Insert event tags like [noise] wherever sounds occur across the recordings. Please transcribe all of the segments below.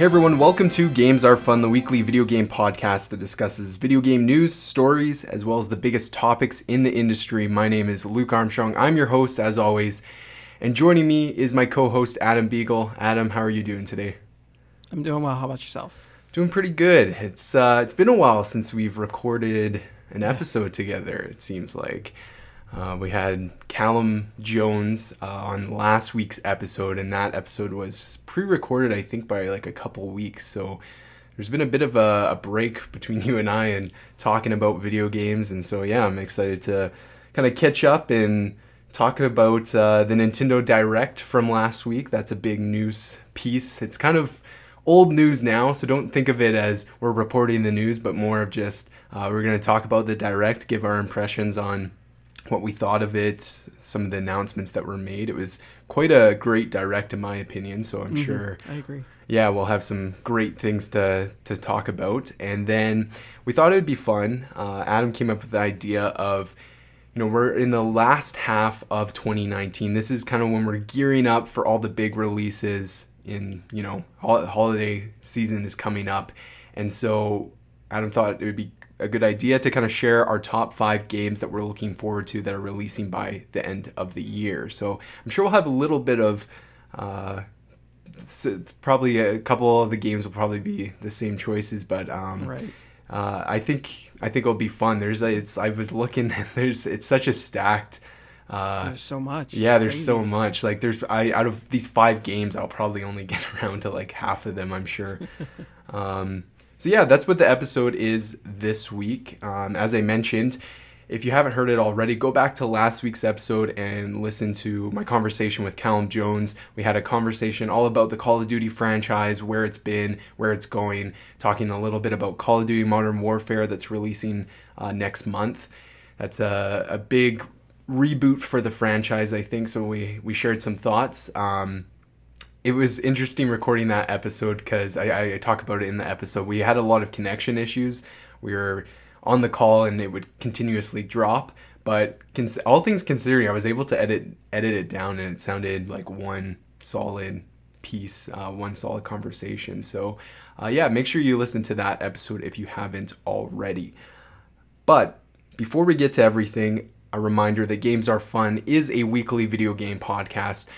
Hey everyone, welcome to Games Are Fun, the weekly video game podcast that discusses video game news, stories, as well as the biggest topics in the industry. My name is Luke Armstrong. I'm your host, as always. And joining me is my co host, Adam Beagle. Adam, how are you doing today? I'm doing well. How about yourself? Doing pretty good. It's uh, it's been a while since we've recorded an episode together. It seems like uh, we had Callum Jones uh, on last week's episode, and that episode was pre-recorded, I think, by like a couple weeks. So there's been a bit of a, a break [laughs] between you and I and talking about video games, and so yeah, I'm excited to kind of catch up and talk about uh, the Nintendo Direct from last week. That's a big news piece. It's kind of old news now, so don't think of it as we're reporting the news, but more of just uh, we're going to talk about the Direct, give our impressions on what we thought of it, some of the announcements that were made. It was quite a great direct, in my opinion. So I'm mm-hmm. sure. I agree. Yeah, we'll have some great things to to talk about. And then we thought it would be fun. Uh, Adam came up with the idea of. You know, we're in the last half of 2019. This is kind of when we're gearing up for all the big releases in, you know, holiday season is coming up. And so Adam thought it would be a good idea to kind of share our top five games that we're looking forward to that are releasing by the end of the year. So I'm sure we'll have a little bit of. Uh, it's, it's probably a couple of the games will probably be the same choices, but um, right. Uh, I think I think it'll be fun. There's a, it's I was looking [laughs] there's it's such a stacked. Uh, there's so much. Yeah, there's crazy. so much. Like there's I out of these five games, I'll probably only [laughs] get around to like half of them. I'm sure. [laughs] um, so yeah, that's what the episode is this week. Um, as I mentioned, if you haven't heard it already, go back to last week's episode and listen to my conversation with Callum Jones. We had a conversation all about the Call of Duty franchise, where it's been, where it's going, talking a little bit about Call of Duty Modern Warfare that's releasing uh, next month. That's a, a big reboot for the franchise, I think. So we we shared some thoughts. Um, it was interesting recording that episode because I, I talk about it in the episode. We had a lot of connection issues. We were on the call and it would continuously drop. But cons- all things considering, I was able to edit edit it down and it sounded like one solid piece, uh, one solid conversation. So, uh, yeah, make sure you listen to that episode if you haven't already. But before we get to everything, a reminder that Games Are Fun is a weekly video game podcast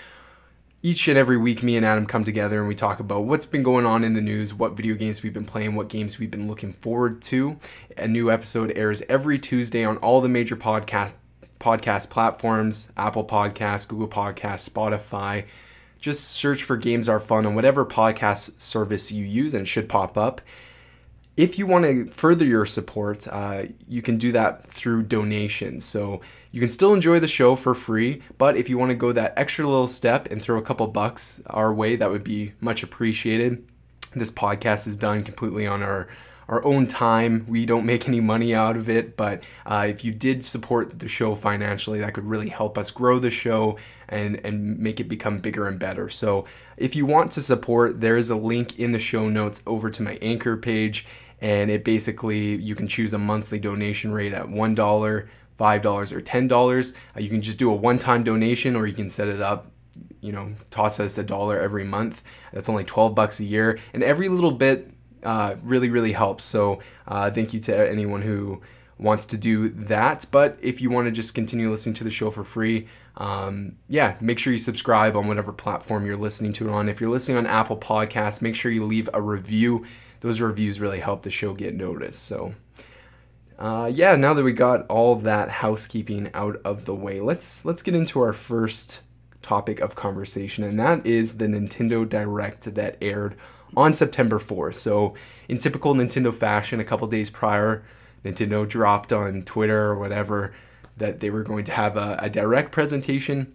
each and every week, me and Adam come together and we talk about what's been going on in the news, what video games we've been playing, what games we've been looking forward to. A new episode airs every Tuesday on all the major podcast podcast platforms Apple Podcasts, Google Podcasts, Spotify. Just search for Games Are Fun on whatever podcast service you use and it should pop up. If you want to further your support, uh, you can do that through donations. So you can still enjoy the show for free, but if you want to go that extra little step and throw a couple bucks our way, that would be much appreciated. This podcast is done completely on our our own time. We don't make any money out of it, but uh, if you did support the show financially, that could really help us grow the show and and make it become bigger and better. So if you want to support, there is a link in the show notes over to my Anchor page, and it basically you can choose a monthly donation rate at one dollar $5 or $10. Uh, you can just do a one time donation or you can set it up you know toss us a dollar every month. That's only 12 bucks a year and every little bit uh, really really helps. So uh, thank you to anyone who wants to do that. But if you want to just continue listening to the show for free um, yeah make sure you subscribe on whatever platform you're listening to it on. If you're listening on apple podcasts make sure you leave a review. Those reviews really help the show get noticed. So uh, yeah, now that we got all that housekeeping out of the way, let's let's get into our first topic of conversation, and that is the Nintendo Direct that aired on September 4th. So, in typical Nintendo fashion, a couple days prior, Nintendo dropped on Twitter or whatever that they were going to have a, a direct presentation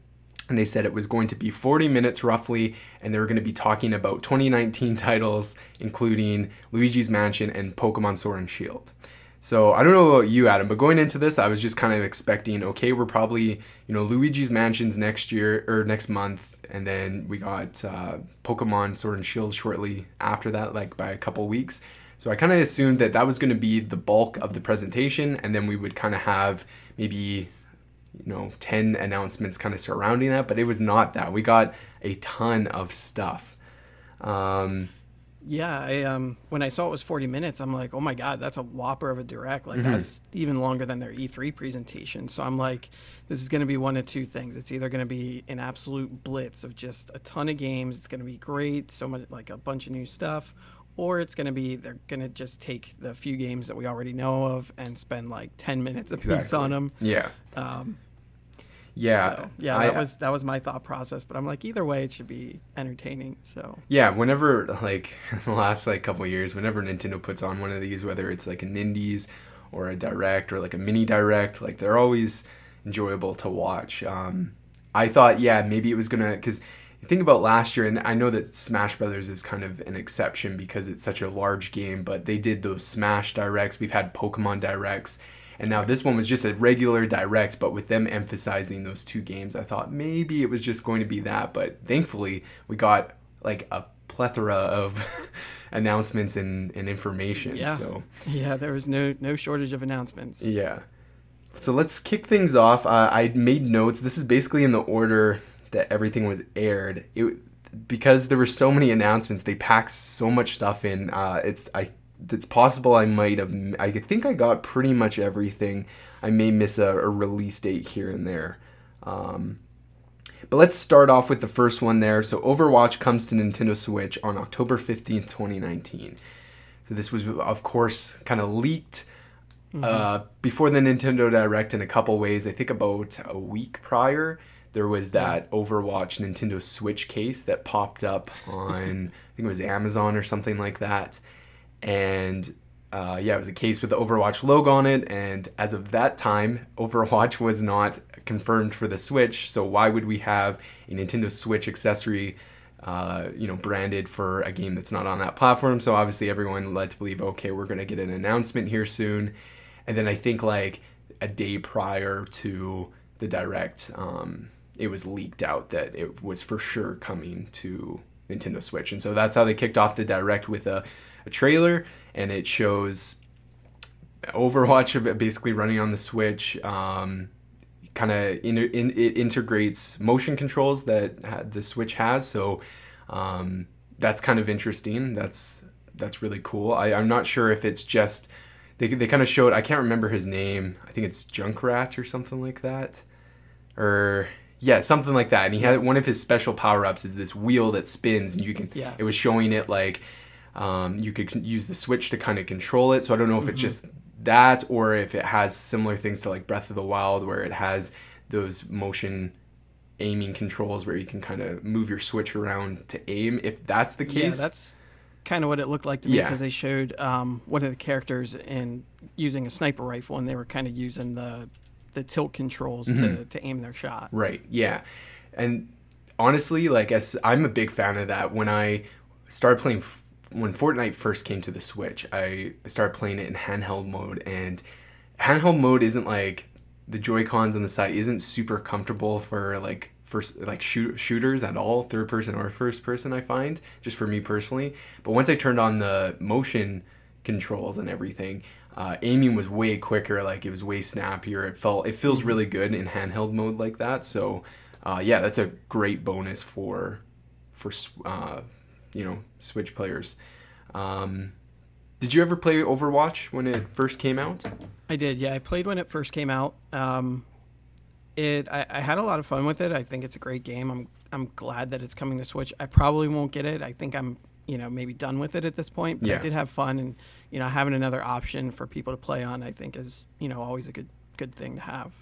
and they said it was going to be 40 minutes roughly and they were going to be talking about 2019 titles including luigi's mansion and pokemon sword and shield so I don't know about you, Adam, but going into this, I was just kind of expecting, okay, we're probably, you know, Luigi's Mansions next year or next month, and then we got uh, Pokemon Sword and Shield shortly after that, like by a couple weeks. So I kind of assumed that that was going to be the bulk of the presentation, and then we would kind of have maybe, you know, 10 announcements kind of surrounding that, but it was not that. We got a ton of stuff. Um, Yeah, I um when I saw it was 40 minutes, I'm like, "Oh my god, that's a whopper of a direct. Like mm-hmm. that's even longer than their E3 presentation." So I'm like, this is going to be one of two things. It's either going to be an absolute blitz of just a ton of games. It's going to be great, so much like a bunch of new stuff, or it's going to be they're going to just take the few games that we already know of and spend like 10 minutes a exactly. piece on them. Yeah. Um, yeah, so, yeah, that was that was my thought process. But I'm like, either way, it should be entertaining. So yeah, whenever like [laughs] the last like couple years, whenever Nintendo puts on one of these, whether it's like an indies or a direct or like a mini direct, like they're always enjoyable to watch. Um, I thought, yeah, maybe it was gonna because think about last year, and I know that Smash Brothers is kind of an exception because it's such a large game, but they did those Smash directs. We've had Pokemon directs and now this one was just a regular direct, but with them emphasizing those two games, I thought maybe it was just going to be that. But thankfully, we got like a plethora of [laughs] announcements and, and information. Yeah. So yeah, there was no no shortage of announcements. Yeah. So let's kick things off. Uh, I made notes. This is basically in the order that everything was aired. It because there were so many announcements. They packed so much stuff in. Uh, it's I it's possible I might have. I think I got pretty much everything. I may miss a, a release date here and there. Um, but let's start off with the first one there. So Overwatch comes to Nintendo Switch on October 15th, 2019. So this was, of course, kind of leaked mm-hmm. uh, before the Nintendo Direct in a couple ways. I think about a week prior, there was that Overwatch Nintendo Switch case that popped up on, I think it was Amazon or something like that and uh, yeah, it was a case with the Overwatch logo on it. And as of that time, Overwatch [laughs] was not confirmed for the Switch. So why would we have a Nintendo Switch accessory, uh, you know, branded for a game that's not on that platform? So obviously, everyone led to believe, okay, we're gonna get an announcement here soon. And then I think like a day prior to the direct, um, it was leaked out that it was for sure coming to Nintendo Switch. And so that's how they kicked off the direct with a a trailer, and it shows Overwatch basically running on the Switch. Um, kind of in, in, it integrates motion controls that the Switch has, so um, that's kind of interesting. That's that's really cool. I, I'm not sure if it's just they they kind of showed. I can't remember his name. I think it's Junkrat or something like that, or yeah, something like that. And he had one of his special power ups is this wheel that spins, and you can. Yes. It was showing it like um, you could use the switch to kind of control it. So I don't know if mm-hmm. it's just that or if it has similar things to like Breath of the Wild where it has those motion aiming controls where you can kind of move your switch around to aim. If that's the case, yeah, that's kind of what it looked like to me because yeah. they showed um, one of the characters in using a sniper rifle and they were kind of using the the tilt controls mm-hmm. to, to aim their shot. Right. Yeah. And honestly, like as I'm a big fan of that. When I started playing when Fortnite first came to the Switch, I started playing it in handheld mode, and handheld mode isn't like the Joy Cons on the side isn't super comfortable for like first like shoot, shooters at all, third person or first person. I find just for me personally. But once I turned on the motion controls and everything, uh, aiming was way quicker. Like it was way snappier. It felt it feels really good in handheld mode like that. So uh, yeah, that's a great bonus for for uh, you know Switch players. Um, did you ever play Overwatch when it first came out? I did. Yeah, I played when it first came out. Um, it I, I, had a lot of fun with it. I think it's a great game. I'm I'm glad that it's coming to Switch. I probably won't get it. I think I'm you know maybe done with it at this point. But yeah. I did have fun, and you know having another option for people to play on, I think is you know always a good good thing to have.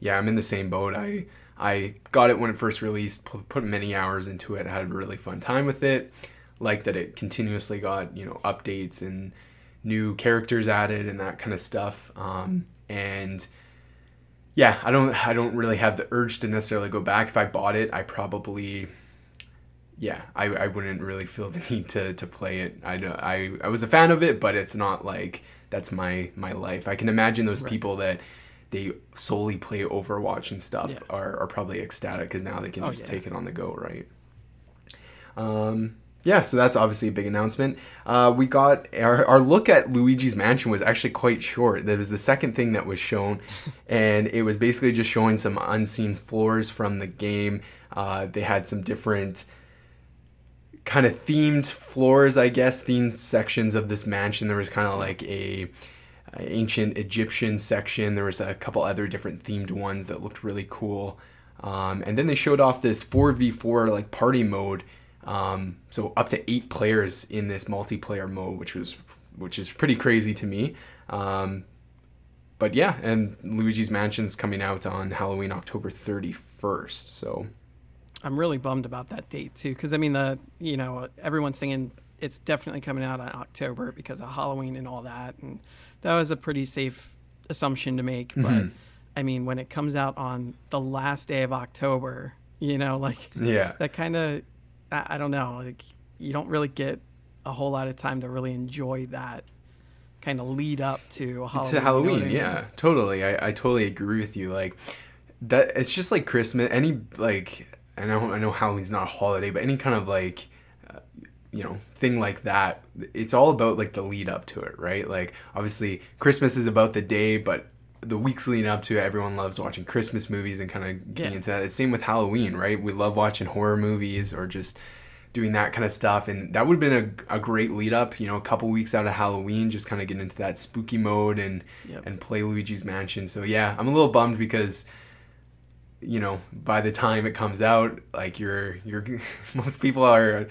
Yeah, I'm in the same boat. I I got it when it first released. Put many hours into it. Had a really fun time with it like that it continuously got you know updates and new characters added and that kind of stuff. Um, and yeah, I don't I don't really have the urge to necessarily go back. If I bought it, I probably yeah, I, I wouldn't really feel the [laughs] need to, to play it. I, I I was a fan of it, but it's not like that's my my life. I can imagine those right. people that they solely play Overwatch and stuff yeah. are, are probably ecstatic because now they can oh, just yeah. take it on the go, right? Um, yeah, so that's obviously a big announcement. Uh, we got our, our look at Luigi's Mansion was actually quite short. That was the second thing that was shown, [laughs] and it was basically just showing some unseen floors from the game. Uh, they had some different kind of themed floors, I guess, themed sections of this mansion. There was kind of like a ancient Egyptian section. There was a couple other different themed ones that looked really cool. Um, and then they showed off this 4v4 like party mode. Um, so up to eight players in this multiplayer mode, which was which is pretty crazy to me. Um, but yeah, and Luigi's Mansion's coming out on Halloween, October 31st. So I'm really bummed about that date too, because I mean the you know everyone's thinking it's definitely coming out in October because of Halloween and all that, and that was a pretty safe assumption to make. But Mhm. I mean, when it comes out on the last day of October, you know, [laughs] like yeah, that kind of I, I don't know, like you don't really get a whole lot of time to really enjoy that kind of lead up to Halloween. to you know Halloween. I mean? Yeah, totally. I, I totally agree with you. Like that, it's just like Christmas. Any like I know I know Halloween's not a holiday, but any kind of like you know thing like that, it's all about like the lead up to it, right? Like obviously Christmas is about the day, but the weeks leading up to it, everyone loves watching Christmas movies and kind of getting Yeah. into that. It's same with Halloween, right? We love watching horror movies or just doing that kind of stuff and that would have been a, a great lead up you know a couple weeks out of halloween just kind of get into that spooky mode and Yep. and play luigi's mansion so yeah i'm a little bummed because you know by the time it comes out like you're you're [laughs] most people are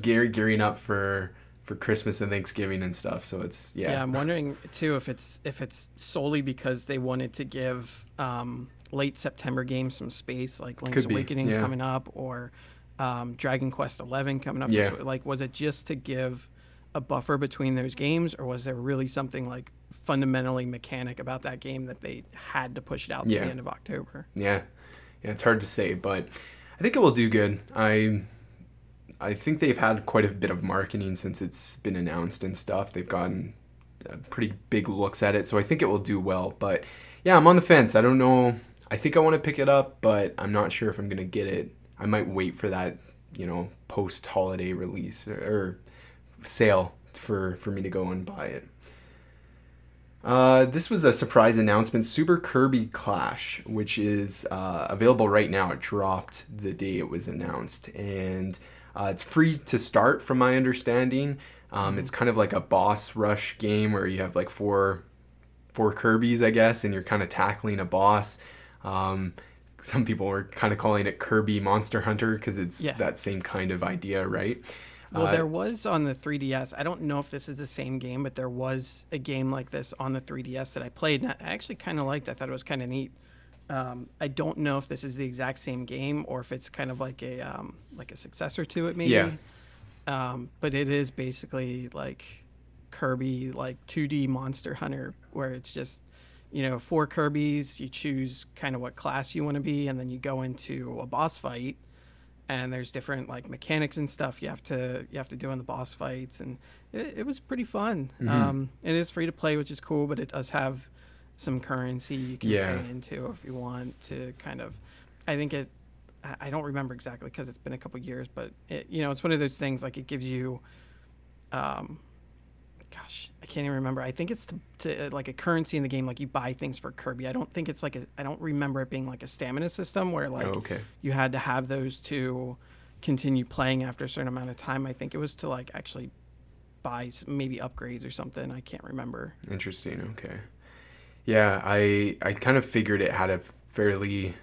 gear, gearing up for for christmas and thanksgiving and stuff so it's yeah, Yeah, I'm wondering too if it's if it's solely because they wanted to give um, late September games some space, like Link's Awakening yeah. coming up, or um, Dragon Quest Eleven coming up. Yeah. Like, was it just to give a buffer between those games, or was there really something like fundamentally mechanic about that game that they had to push it out to Yeah. the end of October? yeah yeah it's hard to say but i think it will do good. I i think they've had quite a bit of marketing since it's been announced and stuff. They've gotten pretty big looks at it so i think it will do well. But yeah i'm on the fence. I don't know. I think i want to pick it up but i'm not sure if i'm gonna get it. I might wait for that you know post holiday release or, or sale for for me to go and buy it uh, this was a surprise announcement. Super Kirby Clash, which is uh, available right now. It dropped the day it was announced, and uh, it's free to start, from my understanding. Um, It's kind of like a boss rush game where you have like four four Kirby's, I guess, and you're kind of tackling a boss. Um, some people were kind of calling it Kirby Monster Hunter because it's Yeah. that same kind of idea, right? Well, Uh, there was on the 3DS. I don't know if this is the same game, but there was a game like this on the 3DS that I played, and I actually kind of liked. I thought it was kind of neat. Um, I don't know if this is the exact same game or if it's kind of like a um, like a successor to it, maybe. Yeah. Um, but it is basically like Kirby, like 2D Monster Hunter, where it's just you know four Kirby's. You choose kind of what class you want to be, and then you go into a boss fight and there's different like mechanics and stuff you have to you have to do in the boss fights and it, it was pretty fun Mhm. um, it is free to play which is cool but it does have some currency you can Yeah. pay into if you want to kind of i think it I- i don't remember exactly because it's been a couple years but it, you know it's one of those things like it gives you um gosh i can't even remember i think it's to, to like a currency in the game like you buy things for kirby i don't think it's like a i don't remember it being like a stamina system where like oh, okay. you had to have those to continue playing after a certain amount of time. I think it was to like actually buy maybe upgrades or something. I can't remember. Interesting. Okay. Yeah, I I kind of figured it had a fairly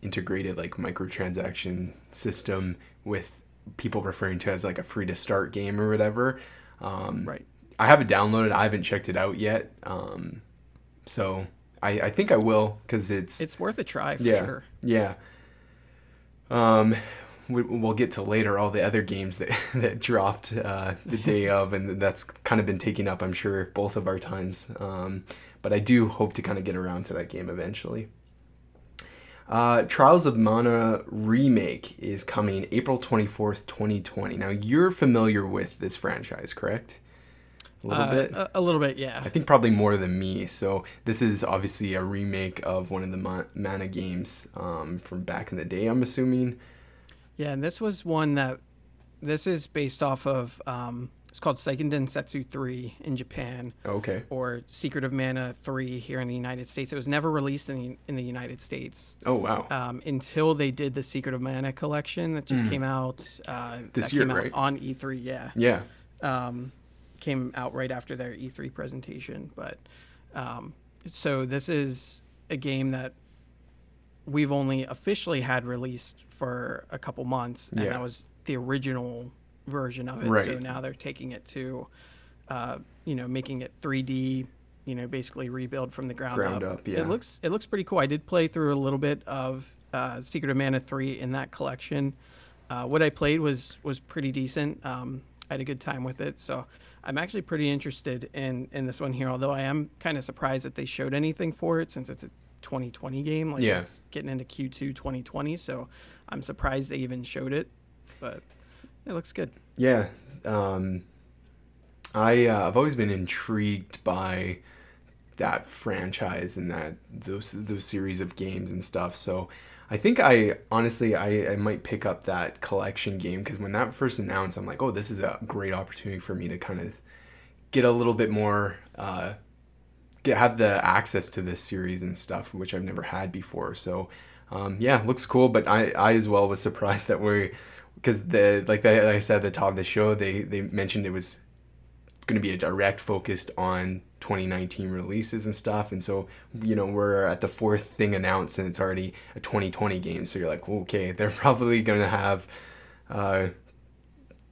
integrated like microtransaction system with people referring to it as like a free to start game or whatever. Um, Right. I have it downloaded. I haven't checked it out yet. Um, so I, I think I will because it's It's worth a try for yeah sure. yeah. Um, we, we'll get to later all the other games that [laughs] that dropped uh, the day [laughs] of, and that's kind of been taking up, I'm sure, both of our times. Um, but I do hope to kind of get around to that game eventually. Uh, Trials of Mana remake is coming April 24th, 2020. Now you're familiar with this franchise, correct? A little Uh, bit. A, a little bit, yeah. I think probably more than me. So this is obviously a remake of one of the Ma- Mana games um, from back in the day. I'm assuming. Yeah, and this was one that this is based off of um, it's called Seiken Densetsu 3 in Japan, Okay. or Secret of Mana 3 here in the United States. It was never released in the, in the United States Oh wow. um, until they did the Secret of Mana collection that just came out uh. This that year, came out right? on E3. Yeah, yeah. um, came out right after their E3 presentation. But um, so this is a game that we've only officially had released for a couple months, and Yeah. that was the original version of it. So now they're taking it to, uh, you know, making it 3D. You know, basically rebuild from the ground, Ground up. up, yeah. It looks it looks pretty cool. I did play through a little bit of uh, Secret of Mana three in that collection. Uh, what I played was was pretty decent. Um, I had a good time with it, so I'm actually pretty interested in in this one here. Although I am kind of surprised that they showed anything for it since it's a 2020 game. Like Yeah. it's getting into Q2 2020, so I'm surprised they even showed it. But it looks good. Yeah. Um, I uh, I've always been intrigued by that franchise and that those those series of games and stuff. So I think I honestly I, I might pick up that collection game because when that first announced, I'm like, oh, this is a great opportunity for me to kind of get a little bit more. Uh, get have the access to this series and stuff which I've never had before. So um, yeah, looks cool. But I I as well was [laughs] surprised that we because the like, the, like I said at the top of the show they they mentioned it was going to be a direct focused on 2019 releases and stuff and so you know we're at the fourth thing announced and it's already a 2020 game so you're like okay [laughs] they're probably going to have uh,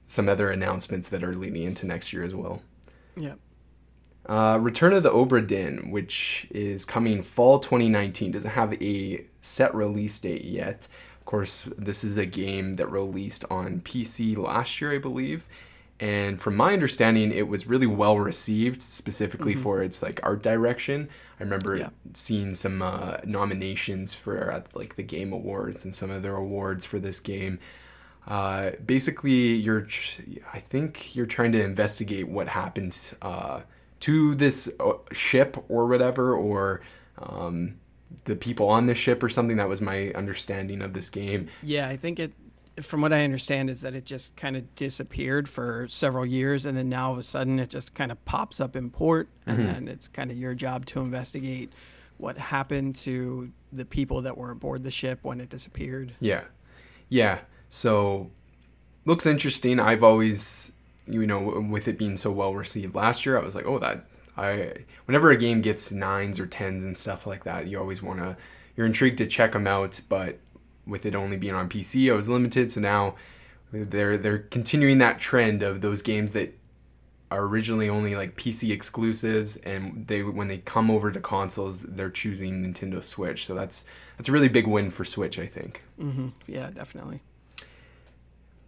some other announcements that are leading into next year as well Yeah. uh, Return of the Obra Dinn, which is coming fall 2019, doesn't have a set release date yet. Of course, this is a game that released on PC last year, I believe. And from my understanding, it was really well received, specifically for its like art direction. I remember Yeah. seeing some uh, nominations for at like the Game Awards and some other awards for this game. Uh, basically, you're I think you're trying to investigate what happened uh, to this uh, ship or whatever, or um, the people on the ship or something. That was my understanding of this game. Yeah, I think it. From what I understand, is that it just kind of disappeared for several years, and then now all of a sudden it just kind of pops up in port, and mm-hmm. then it's kind of your job to investigate what happened to the people that were aboard the ship when it disappeared. Yeah. Yeah. So looks interesting. I've always you know, with it being so well received last year, I was like, oh that I whenever a game gets nines or tens and stuff like that, you always wanna you're intrigued to check them out, but with it only being on PC, I was limited, so now they're they're continuing that trend of those games that are originally only like PC exclusives, and they when they come over to consoles, they're choosing Nintendo Switch. So that's that's a really big win for Switch, I think. hmm Yeah, definitely.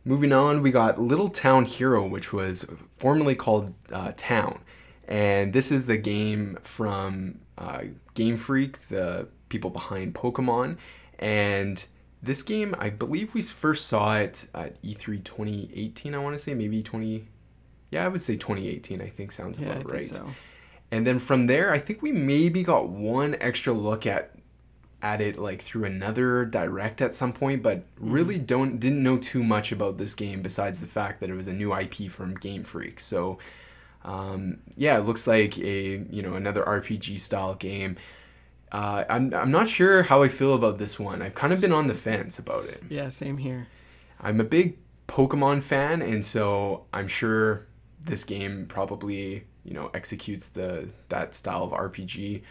Moving on, we got Little Town Hero, which was formerly called uh, Town, and this is the game from uh, Game Freak, the people behind Pokemon, and this game, I believe we first saw it at E E3 2018. I want to say maybe 20. Yeah, I would say 2018. I think sounds Yeah, I about think right. so. And then from there, I think we maybe got one extra look at at it like through another direct at some point, but really don't didn't know too much about this game besides the fact that it was a new IP from Game Freak. So um, yeah, it looks like a you know another RPG style game. Uh, I'm I'm not sure how I feel about this one. I've kind of been on the fence about it. Yeah, same here. I'm a big Pokemon fan, and so I'm sure this game probably you know executes the that style of RPG.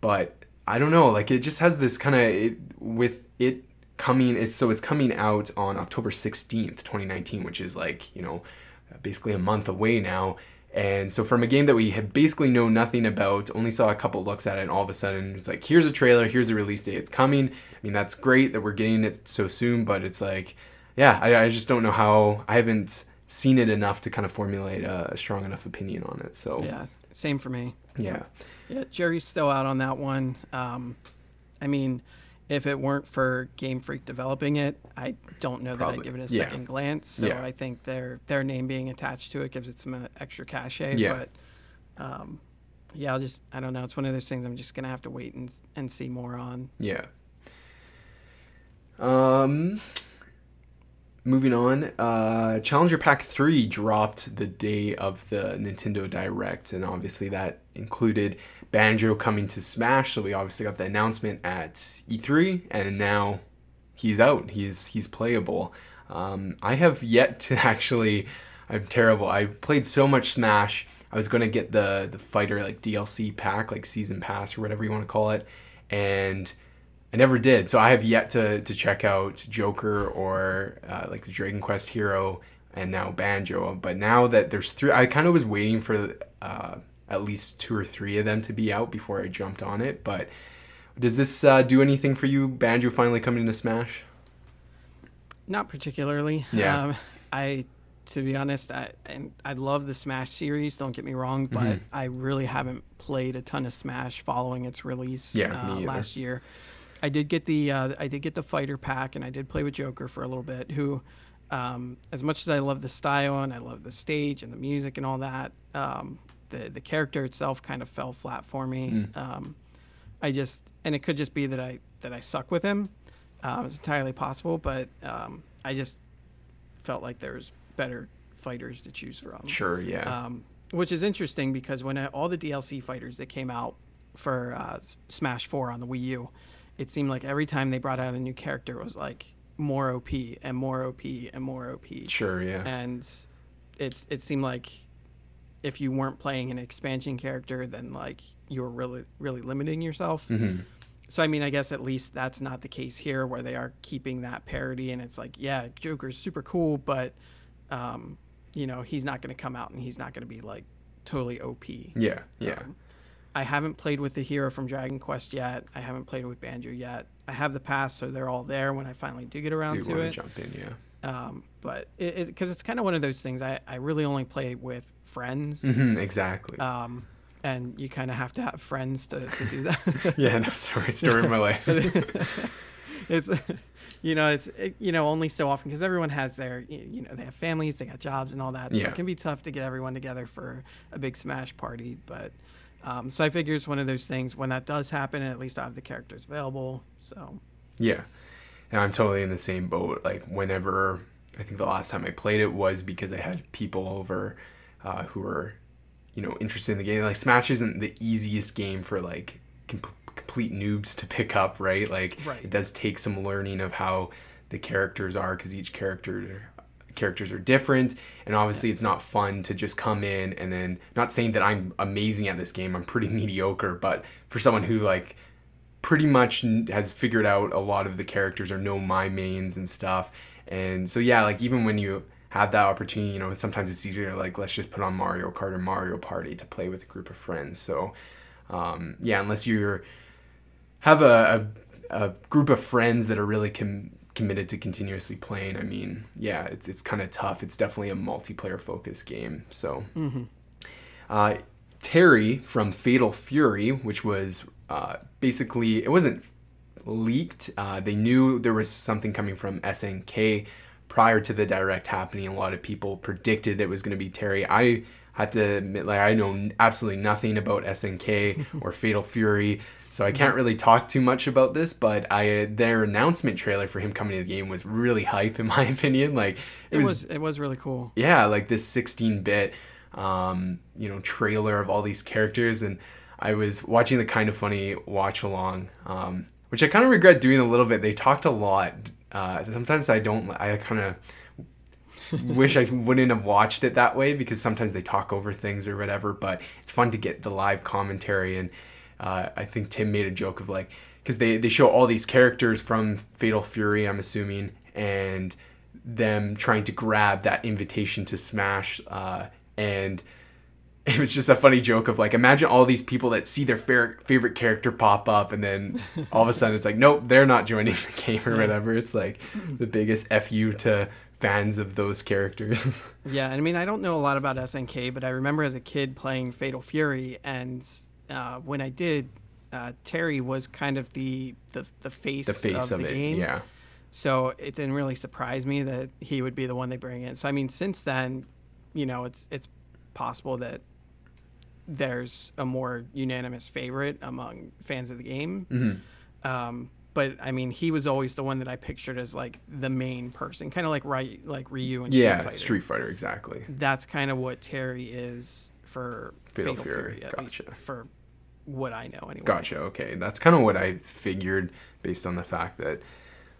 But I don't know, like it just has this kind of with it coming. It's so it's coming out on October 16th, 2019, which is like you know basically a month away now. And so from a game that we had basically know nothing about, only saw a couple looks at it, and all of a sudden it's like, here's a trailer, here's a release date, it's coming. I mean, that's great that we're getting it so soon, but it's like, yeah, I, I just don't know how. I haven't seen it enough to kind of formulate a, a strong enough opinion on it. So Yeah, same for me. yeah, Yeah, Jerry's still out on that one. Um, I mean, if it weren't for Game Freak developing it, I don't know that I'd give it a Yeah. second glance. So Yeah. I think their their name being attached to it gives it some uh, extra cachet. Yeah. But um, yeah, I'll just I don't know. It's one of those things I'm just gonna have to wait and and see more on. yeah. Um, moving on, uh, Challenger Pack 3 dropped the day of the Nintendo Direct, and obviously that included Banjo coming to Smash. So we obviously got the announcement at E3, and now he's out. He's he's playable. Um, I have yet to [laughs] actually. I'm terrible. I played so much Smash. I was gonna get the the fighter like DLC pack, like season pass or whatever you want to call it, and I never did. So I have yet to to check out Joker or uh, like the Dragon Quest hero and now Banjo. But now that there's three, I kind of was waiting for uh, at least two or three of them to be out before I jumped on it. But does this uh, do anything for you? Banjo finally coming into Smash? Not particularly. Yeah. Um, I, to be honest, I and I love the Smash series. Don't get me wrong, but Mhm. I really haven't played a ton of Smash following its release Yeah, uh, last year. I did get the uh, I did get the fighter pack, and I did play with Joker for a little bit. Who, um, as much as I love the style and I love the stage and the music and all that, um, the the character itself kind of fell flat for me. Mm. Um, I just and it could just be that I that I suck with him. Um, it's entirely possible, but um, I just felt like there's better fighters to choose from. Sure, yeah. Um, which is interesting because when I, all the DLC fighters that came out for uh, Smash 4 on the Wii U, it seemed like every time they brought out a new character, it was like more OP and more OP and more OP. sure, yeah. And it's it seemed like if you weren't playing an expansion character, then like you were really really limiting yourself. hmm So I mean, I guess at least that's not the case here, where they are keeping that parody, and it's like, yeah, Joker's super cool, but um, you know, he's not going to come out and he's not going to be like totally OP. Yeah, yeah. Um, I haven't played with the hero from Dragon Quest yet. I haven't played with Banjo yet. I have the pass, so they're all there when I finally do get around Do to want to it. jump in, yeah. Um, but it because it's kind of one of those things. I I really only play with friends. hmm exactly. Um, and you kind of have to have friends to, to do that. [laughs] yeah, no, sorry, story of my [laughs] life. [laughs] it's you know it's it, you know only so often because everyone has their you know they have families they got jobs and all that so Yeah. it can be tough to get everyone together for a big smash party but um, so i figure it's one of those things when that does happen at least i have the characters available so Yeah. And I'm totally in the same boat. Like whenever I think the last time I played it was because I had people over uh, who are you know, interested in the game. Like Smash isn't the easiest game for like com- complete noobs to pick up, right? Like Right. it does take some learning of how the characters are because each character characters are different and obviously it's not fun to just come in and then not saying that I'm amazing at this game I'm pretty [laughs] mediocre but for someone who like pretty much has figured out a lot of the characters or know my mains and stuff. And so yeah, like even when you have that opportunity, you know, sometimes it's easier like let's just put on Mario Kart or Mario Party to play with a group of friends. So um, yeah, unless you're have a, a, a group of friends that are really com- committed to continuously playing, I mean, yeah, it's it's kind of tough. It's definitely a multiplayer focused game. So uh, Terry from Fatal Fury, which was uh, basically it wasn't leaked. Uh, they knew there was something coming from SNK prior to the direct happening. A lot of people predicted it was going to be Terry. I had to admit, like I know absolutely nothing about SNK [laughs] or Fatal Fury. So I can't really talk too much about this, but I their announcement trailer for him coming to the game was really hype in [laughs] my opinion. Like it was it was really cool yeah, like this 16-bit, um, you know, trailer of all these characters, and I was watching the Kinda Funny watch along, um, which I kind of regret doing a little bit. They talked a lot. Uh, sometimes I don't. I kind of wish I wouldn't have watched it that way because sometimes they talk over things or whatever. But it's fun to get the live commentary, and uh, I think Tim made a joke of like because they they show all these characters from Fatal Fury, I'm assuming, and them trying to grab that invitation to Smash, uh, and [laughs] it was just a funny joke of like imagine all these people that see their fair, favorite character pop up and then all of a sudden it's like nope they're not joining the game or whatever it's like the biggest fu to fans of those characters [laughs] Yeah, and I mean, I don't know a lot about SNK, but I remember as a kid playing Fatal Fury, and uh, when I did, uh, Terry was kind of the the, the face, the face of, of, the it game. yeah So it didn't really surprise me that he would be the one they bring in. So I mean, since then, you know, it's it's possible that there's a more unanimous favorite among fans of the game. hmm Um, but I mean, he was always the one that I pictured as like the main person, kind of like right, like Ryu and yeah, Street Fighter. Street Fighter, exactly. That's kind of what Terry is for Fatal Fatal, Fury, Fury, gotcha. for what I know anyway. Gotcha. Okay, that's kind of what I figured based on the fact that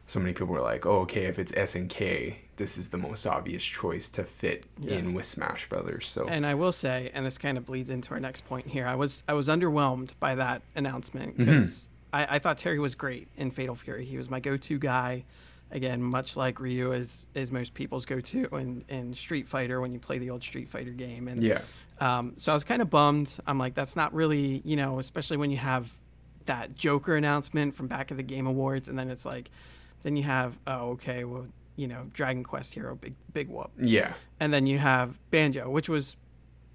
so many people were like, "Oh, okay, if it's SNK, this is the most obvious choice to fit Yeah. in with Smash Brothers." So And I will say, and this kind of bleeds into our next point here. I was I was underwhelmed by that announcement Mm-hmm. because I, I thought Terry was great in Fatal Fury. He was my go-to guy. Again, much like Ryu is is most people's go-to in, in Street Fighter when you play the old Street Fighter game. And yeah, um, so I was kind of bummed. I'm like, that's not really, you know, especially when you have that Joker announcement from back at the Game Awards, and then it's like, then you have, oh, okay, well, you know, Dragon Quest Hero, big big whoop, yeah, and then you have Banjo, which was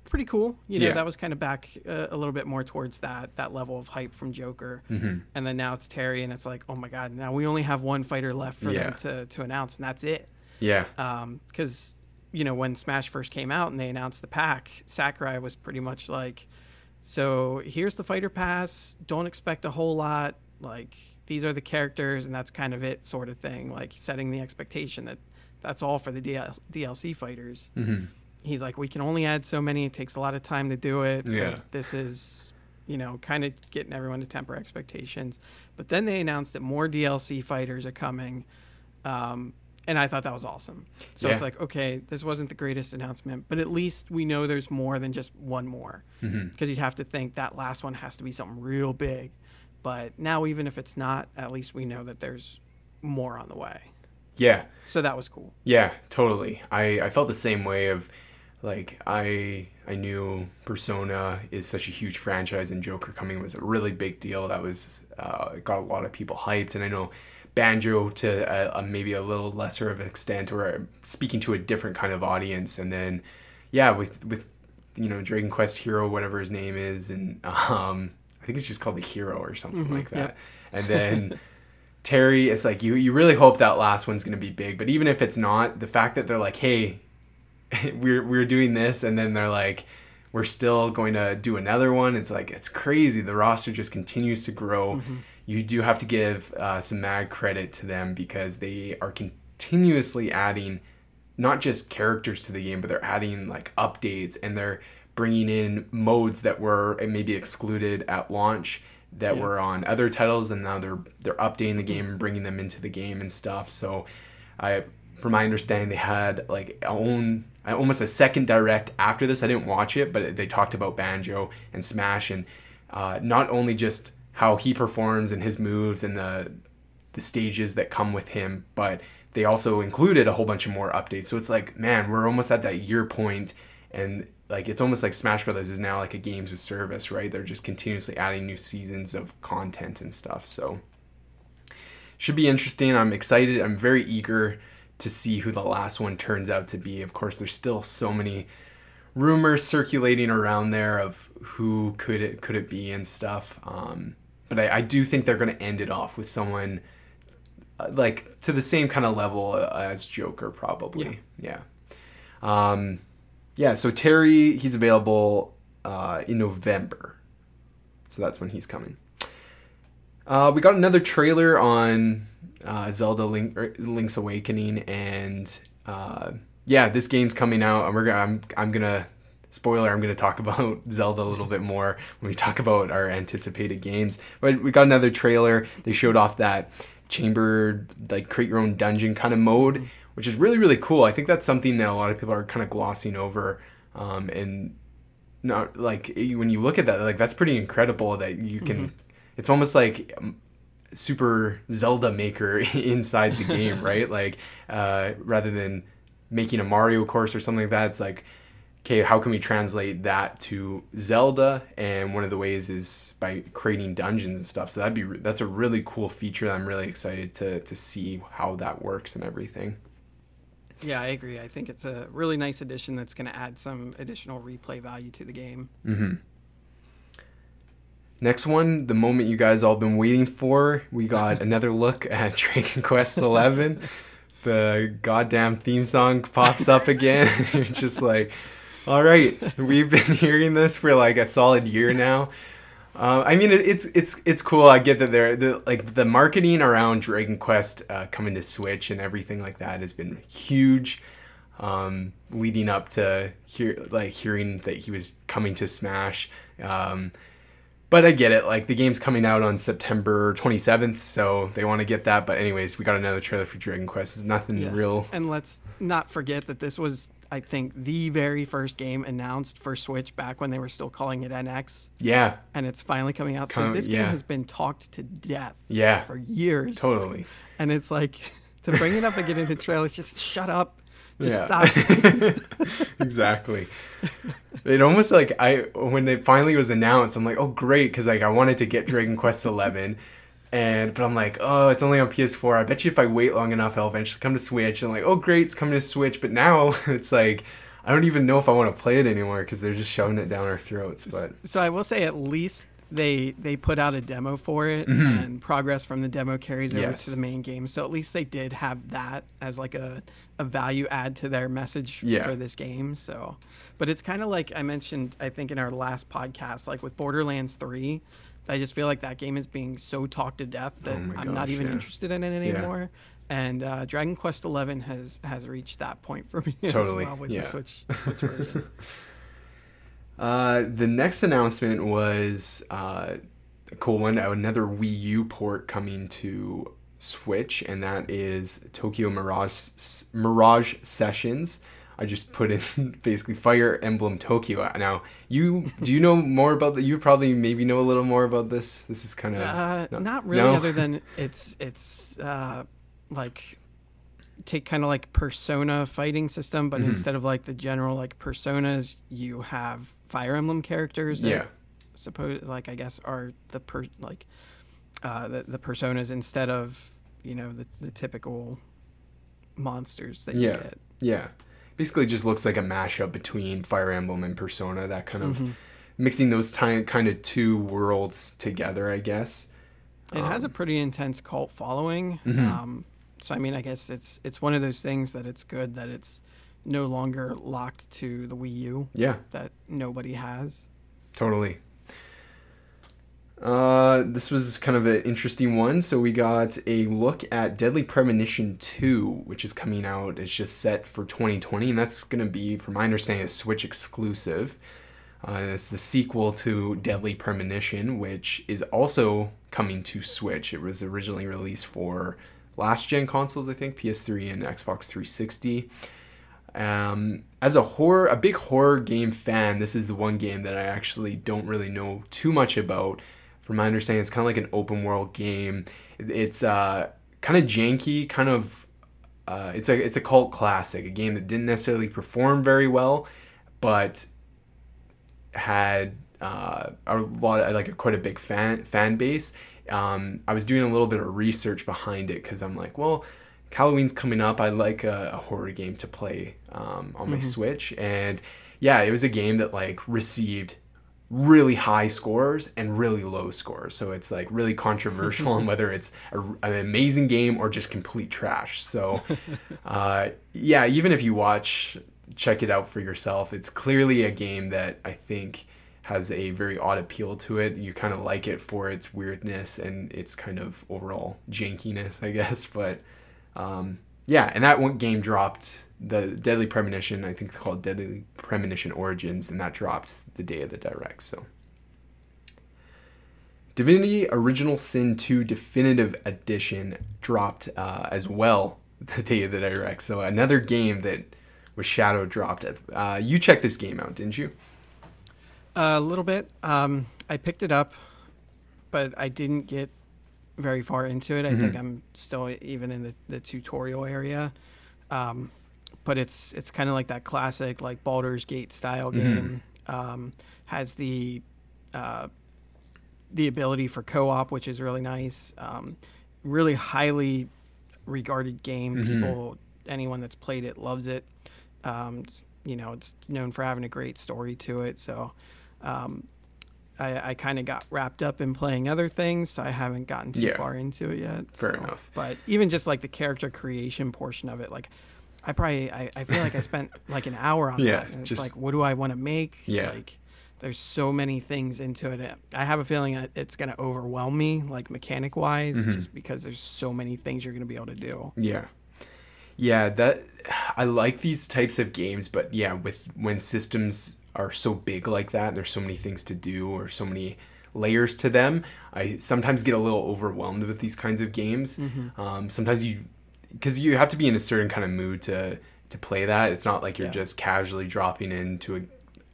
pretty cool. You know, Yeah. that was kind of back uh, a little bit more towards that that level of hype from Joker, hmm and then now it's Terry, and it's like, oh my god, now we only have one fighter left for Yeah. them to to announce, and that's it yeah, Um, because you know when Smash first came out and they announced the pack, Sakurai was pretty much like, "So here's the fighter pass. Don't expect a whole lot. Like these are the characters, and that's kind of it, sort of thing. Like setting the expectation that that's all for the DL- DLC fighters." hmm He's like, "We can only add so many. It takes a lot of time to do it. So Yeah. this is." You know, kind of getting everyone to temper expectations. But then they announced that more DLC fighters are coming. Um, and I thought that was awesome. So it's like, okay, this wasn't the greatest announcement, but at least we know there's more than just one more. hmm Because you'd have to think that last one has to be something real big. But now, even if it's not, at least we know that there's more on the way. yeah. So that was cool. Yeah, totally. I, I felt the same way of like I I knew Persona is such a huge franchise and Joker coming was a really big deal. That was uh, got a lot of people hyped and I know Banjo to a, a maybe a little lesser of extent or speaking to a different kind of audience and then yeah with with you know Dragon Quest Hero whatever his name is and [laughs] um think it's just called the Hero or something Mhm, like that. And then [laughs] Terry, it's like you you really hope that last one's gonna be big, but even if it's not, the fact that they're like, hey, [laughs] we're we're doing this, and then they're like, we're still going to do another one. It's like it's crazy. The roster just continues to grow. You do have to give uh, some mad credit to them because they are continuously adding not just characters to the game, but they're adding like updates and they're bringing in modes that were maybe excluded at launch that Yeah. were on other titles, and now they're they're updating the game and bringing them into the game and stuff. So, I, from my understanding, they had like own almost a second direct after this. I didn't watch it, but they talked about Banjo and Smash and uh, not only just how he performs and his moves and the the stages that come with him, but they also included a whole bunch of more updates. So it's like, man, we're almost at that year point, and like it's almost like Smash Brothers is now like a games of service, right? They're just continuously adding new seasons of content and stuff. So should be interesting. I'm excited. I'm very eager to see who the last one turns out to be. Of course, there's still so many rumors circulating around there of who could it could it be and stuff. Um, but I, I do think they're going to end it off with someone uh, like to the same kind of level uh, as Joker, probably. Yeah. Um, yeah. So Terry, he's available uh, in November, so that's when he's coming. Uh, we got another trailer on uh, Zelda Link, Link's Awakening, and uh, yeah, this game's coming out, and we're gonna, I'm I'm gonna spoiler, I'm gonna talk [laughs] about Zelda a little bit more when we talk about our anticipated games. But we got another trailer. They showed off that chamber like create your own dungeon kind of mode, which is really really cool. I think that's something that a lot of people are kind of glossing over, um, and not like when you look at that, like that's pretty incredible that you can. It's almost like um, super Zelda maker [laughs] inside the game, right? [laughs] Like uh, rather than making a Mario course or something like that, it's like okay, how can we translate that to Zelda? And one of the ways is by creating dungeons and stuff. So that'd be that's a really cool feature. That I'm really excited to to see how that works and everything. Yeah, I agree. I think it's a really nice addition that's going to add some additional replay value to the game. Mm-hmm. Next one, the moment you guys all been waiting for, we got [laughs] another look at Dragon Quest Eleven. the goddamn theme song pops up again. [laughs] You're just like, all right, we've been hearing this for like a solid year now. Uh, I mean, it, it's it's it's cool. I get that they're the, like the marketing around Dragon Quest uh, coming to Switch and everything like that has been huge. Um, leading up to hear like hearing that he was coming to Smash. Um, but I get it. Like the game's coming out on September 27th, so they want to get that. But anyways, we got another trailer for Dragon Quest. It's nothing Yeah. real. And let's not forget that this was, I think, the very first game announced for Switch back when they were still calling it NX, Yeah, and it's finally coming out. So Come- this game has been talked to death yeah, for years. totally. And it's like [laughs] to bring it up again in the trailers, just shut up. Just Yeah. stop. [laughs] exactly. It almost like I when it finally was announced, I'm like, oh great, because like I wanted to get Dragon Quest Eleven, and but I'm like, oh, it's only on PS4. I bet you if I wait long enough, I'll eventually come to Switch. And like, oh great, it's coming to Switch. But now [laughs] it's like, I don't even know if I want to play it anymore because they're just shoving it down our throats. But so I will say at least they they put out a demo for it Mhm. and progress from the demo carries over Yes. to the main game. So at least they did have that as like a, a value add to their message Yeah. for this game. So but it's kind of like I mentioned I think in our last podcast like with Borderlands 3 I just feel like that game is being so talked to death that Oh I'm not even yeah. interested in it Yeah. anymore. And uh, Dragon Quest Eleven has has reached that point for me [laughs] Totally, as well with yeah. the Switch [laughs] Switch version. Uh, the next announcement was uh, a cool one. Another Wii U port coming to Switch, and that is Tokyo Mirage Mirage Sessions. I just put in [laughs] basically Fire Emblem Tokyo. Now, you do you know more about that? You probably maybe know a little more about this. This is kind of Uh, no- not really, no? other than [laughs] it's it's uh, like take kind of like persona fighting system, but Mhm. instead of like the general like personas, you have Fire Emblem characters. That yeah, suppose like I guess are the per like uh, the the personas instead of you know the the typical monsters that you Yeah. get. yeah. Basically, just looks like a mashup between Fire Emblem and Persona. That kind of Mhm. mixing those ti- kind of two worlds together, I guess. It has a Um, pretty intense cult following. Mhm. Um, so I mean, I guess it's it's one of those things that it's good that it's no longer locked to the Wii U yeah. that nobody has. Totally. Uh, this was kind of an interesting one. So we got a look at Deadly Premonition 2, which is coming out. It's just set for 2020, and that's going to be, from my understanding, a Switch exclusive. Uh, it's the sequel to Deadly Premonition, which is also coming to Switch. It was originally released for last gen consoles, I think, PS3 and Xbox 360. Um, as a horror, a big horror game fan, this is the one game that I actually don't really know too much about. From my understanding, it's kind of like an open world game. It's uh, kind of janky, kind of. Uh, it's a it's a cult classic, a game that didn't necessarily perform very well, but had uh, a lot like a, quite a big fan fan base. Um, I was doing a little bit of research behind it because I'm like, well, Halloween's coming up. I'd like a, a horror game to play um, on my Mhm. Switch, and yeah, it was a game that like received really high scores and really low scores. So it's like really controversial on [laughs] whether it's a, an amazing game or just complete trash. So [laughs] uh, yeah, even if you watch, check it out for yourself. It's clearly a game that I think has a very odd appeal to it. You kind of like it for its weirdness and its kind of overall jankiness, I guess. But um, yeah, and that one game dropped the Deadly Premonition. I think it's called Deadly Premonition Origins, and that dropped the day of the direct. So. Divinity Original Sin 2 Definitive Edition dropped uh, as well [laughs] the day of the direct. So another game that was shadow dropped. Uh, you checked this game out, didn't you? A little bit. Um, I picked it up, but I didn't get very far into it. I think Mhm. I'm still even in the, the tutorial area. Um, but it's it's kind of like that classic like Baldur's Gate style Mhm. game. Um, has the uh, the ability for co-op, which is really nice. Um, really highly regarded game. Mhm. People, anyone that's played it loves it. Um, you know, it's known for having a great story to it. So, um, I, I kind of got wrapped up in playing other things, so I haven't gotten too Yeah. far into it yet. Fair so- enough. But even just like the character creation portion of it, like I probably I, I feel like I [laughs] spent like an hour on Yeah, that. And it's just- like, what do I want to make? Yeah. Like, there's so many things into it. I have a feeling that it's going to overwhelm me, like mechanic wise, Mhm. just because there's so many things you're going to be able to do. Yeah. Yeah, that I like these types of games, but yeah, with when systems are so big like that, there's so many things to do or so many layers to them. I sometimes get a little overwhelmed with these kinds of games. Um, sometimes you, because you have to be in a certain kind of mood to to play that. It's not like you're Yeah. just casually dropping into a,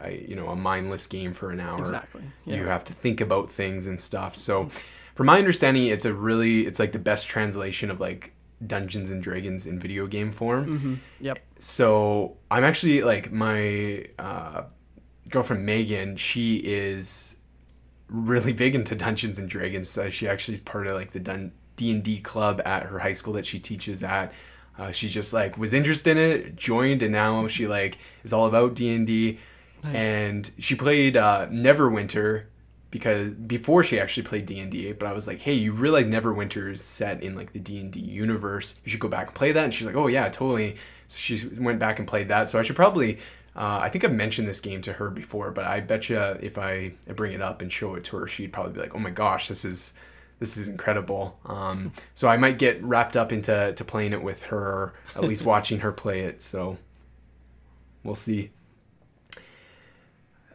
a you know a mindless game for an hour. Exactly. You have to think about things and stuff. So, from my understanding, it's a really it's like the best translation of like Dungeons and Dragons in video game form. hmm Yep. So I'm actually like my uh, girlfriend Megan. She is really big into Dungeons and Dragons. Uh, she actually is part of like the Dun- D and D club at her high school that she teaches at. Uh, she just like was interested in it, joined, and now she like is all about D and D. And she played uh, Neverwinter because before she actually played D and D. But I was like, hey, you realize Neverwinter is set in like the D and D universe. You should go back and play that. And she's like, oh yeah, totally. So she went back and played that. So I should probably. Uh, I think I've mentioned this game to her before, but I bet you if I bring it up and show it to her, she'd probably be like, "Oh my gosh, this is this is incredible." Um, [laughs] so I might get wrapped up into to playing it with her, at least watching her play it. So we'll see.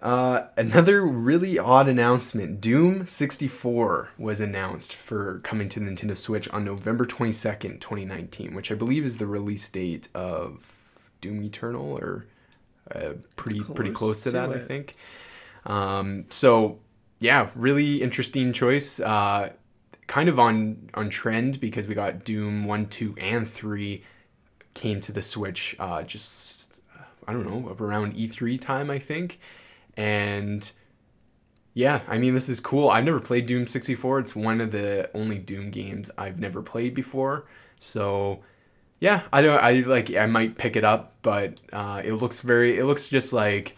Uh, another really odd announcement: Doom 64 was announced for coming to Nintendo Switch on November 22nd, 2019, which I believe is the release date of Doom Eternal, or uh, pretty pretty close close to to that, I think. Um, so yeah, really interesting choice. Uh, kind of on on trend because we got Doom one, two, and three came to the Switch uh, just I don't know around E3 time I think, and yeah, I mean this is cool. I've never played Doom 64. It's one of the only Doom games I've never played before. So yeah, I don't. I like. I might pick it up, but uh, it looks very. It looks just like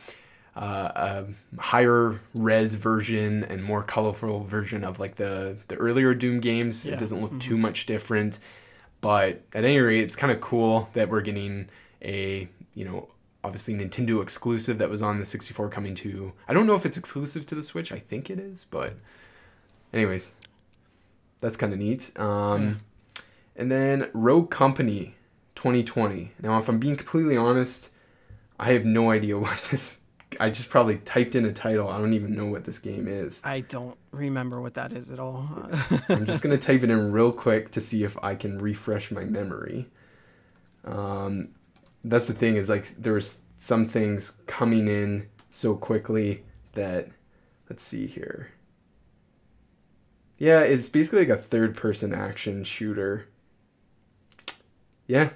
uh, a higher res version and more colorful version of like the the earlier Doom games. Yeah. It doesn't look too much different, but at any rate, it's kind of cool that we're getting a you know obviously Nintendo exclusive that was on the 64 coming to. I don't know if it's exclusive to the Switch. I think it is, but anyways, that's kind of neat. Um, And then Rogue Company 2020. Now, if I'm being completely honest, I have no idea [laughs] what this. I just probably typed in a title. I don't even know what this game is. I don't remember what that is at all. [laughs] I'm just gonna type it in real quick to see if I can refresh my memory. Um, that's the thing is like there was some things coming in so quickly that let's see here. Yeah, it's basically like a third-person action shooter. Yeah,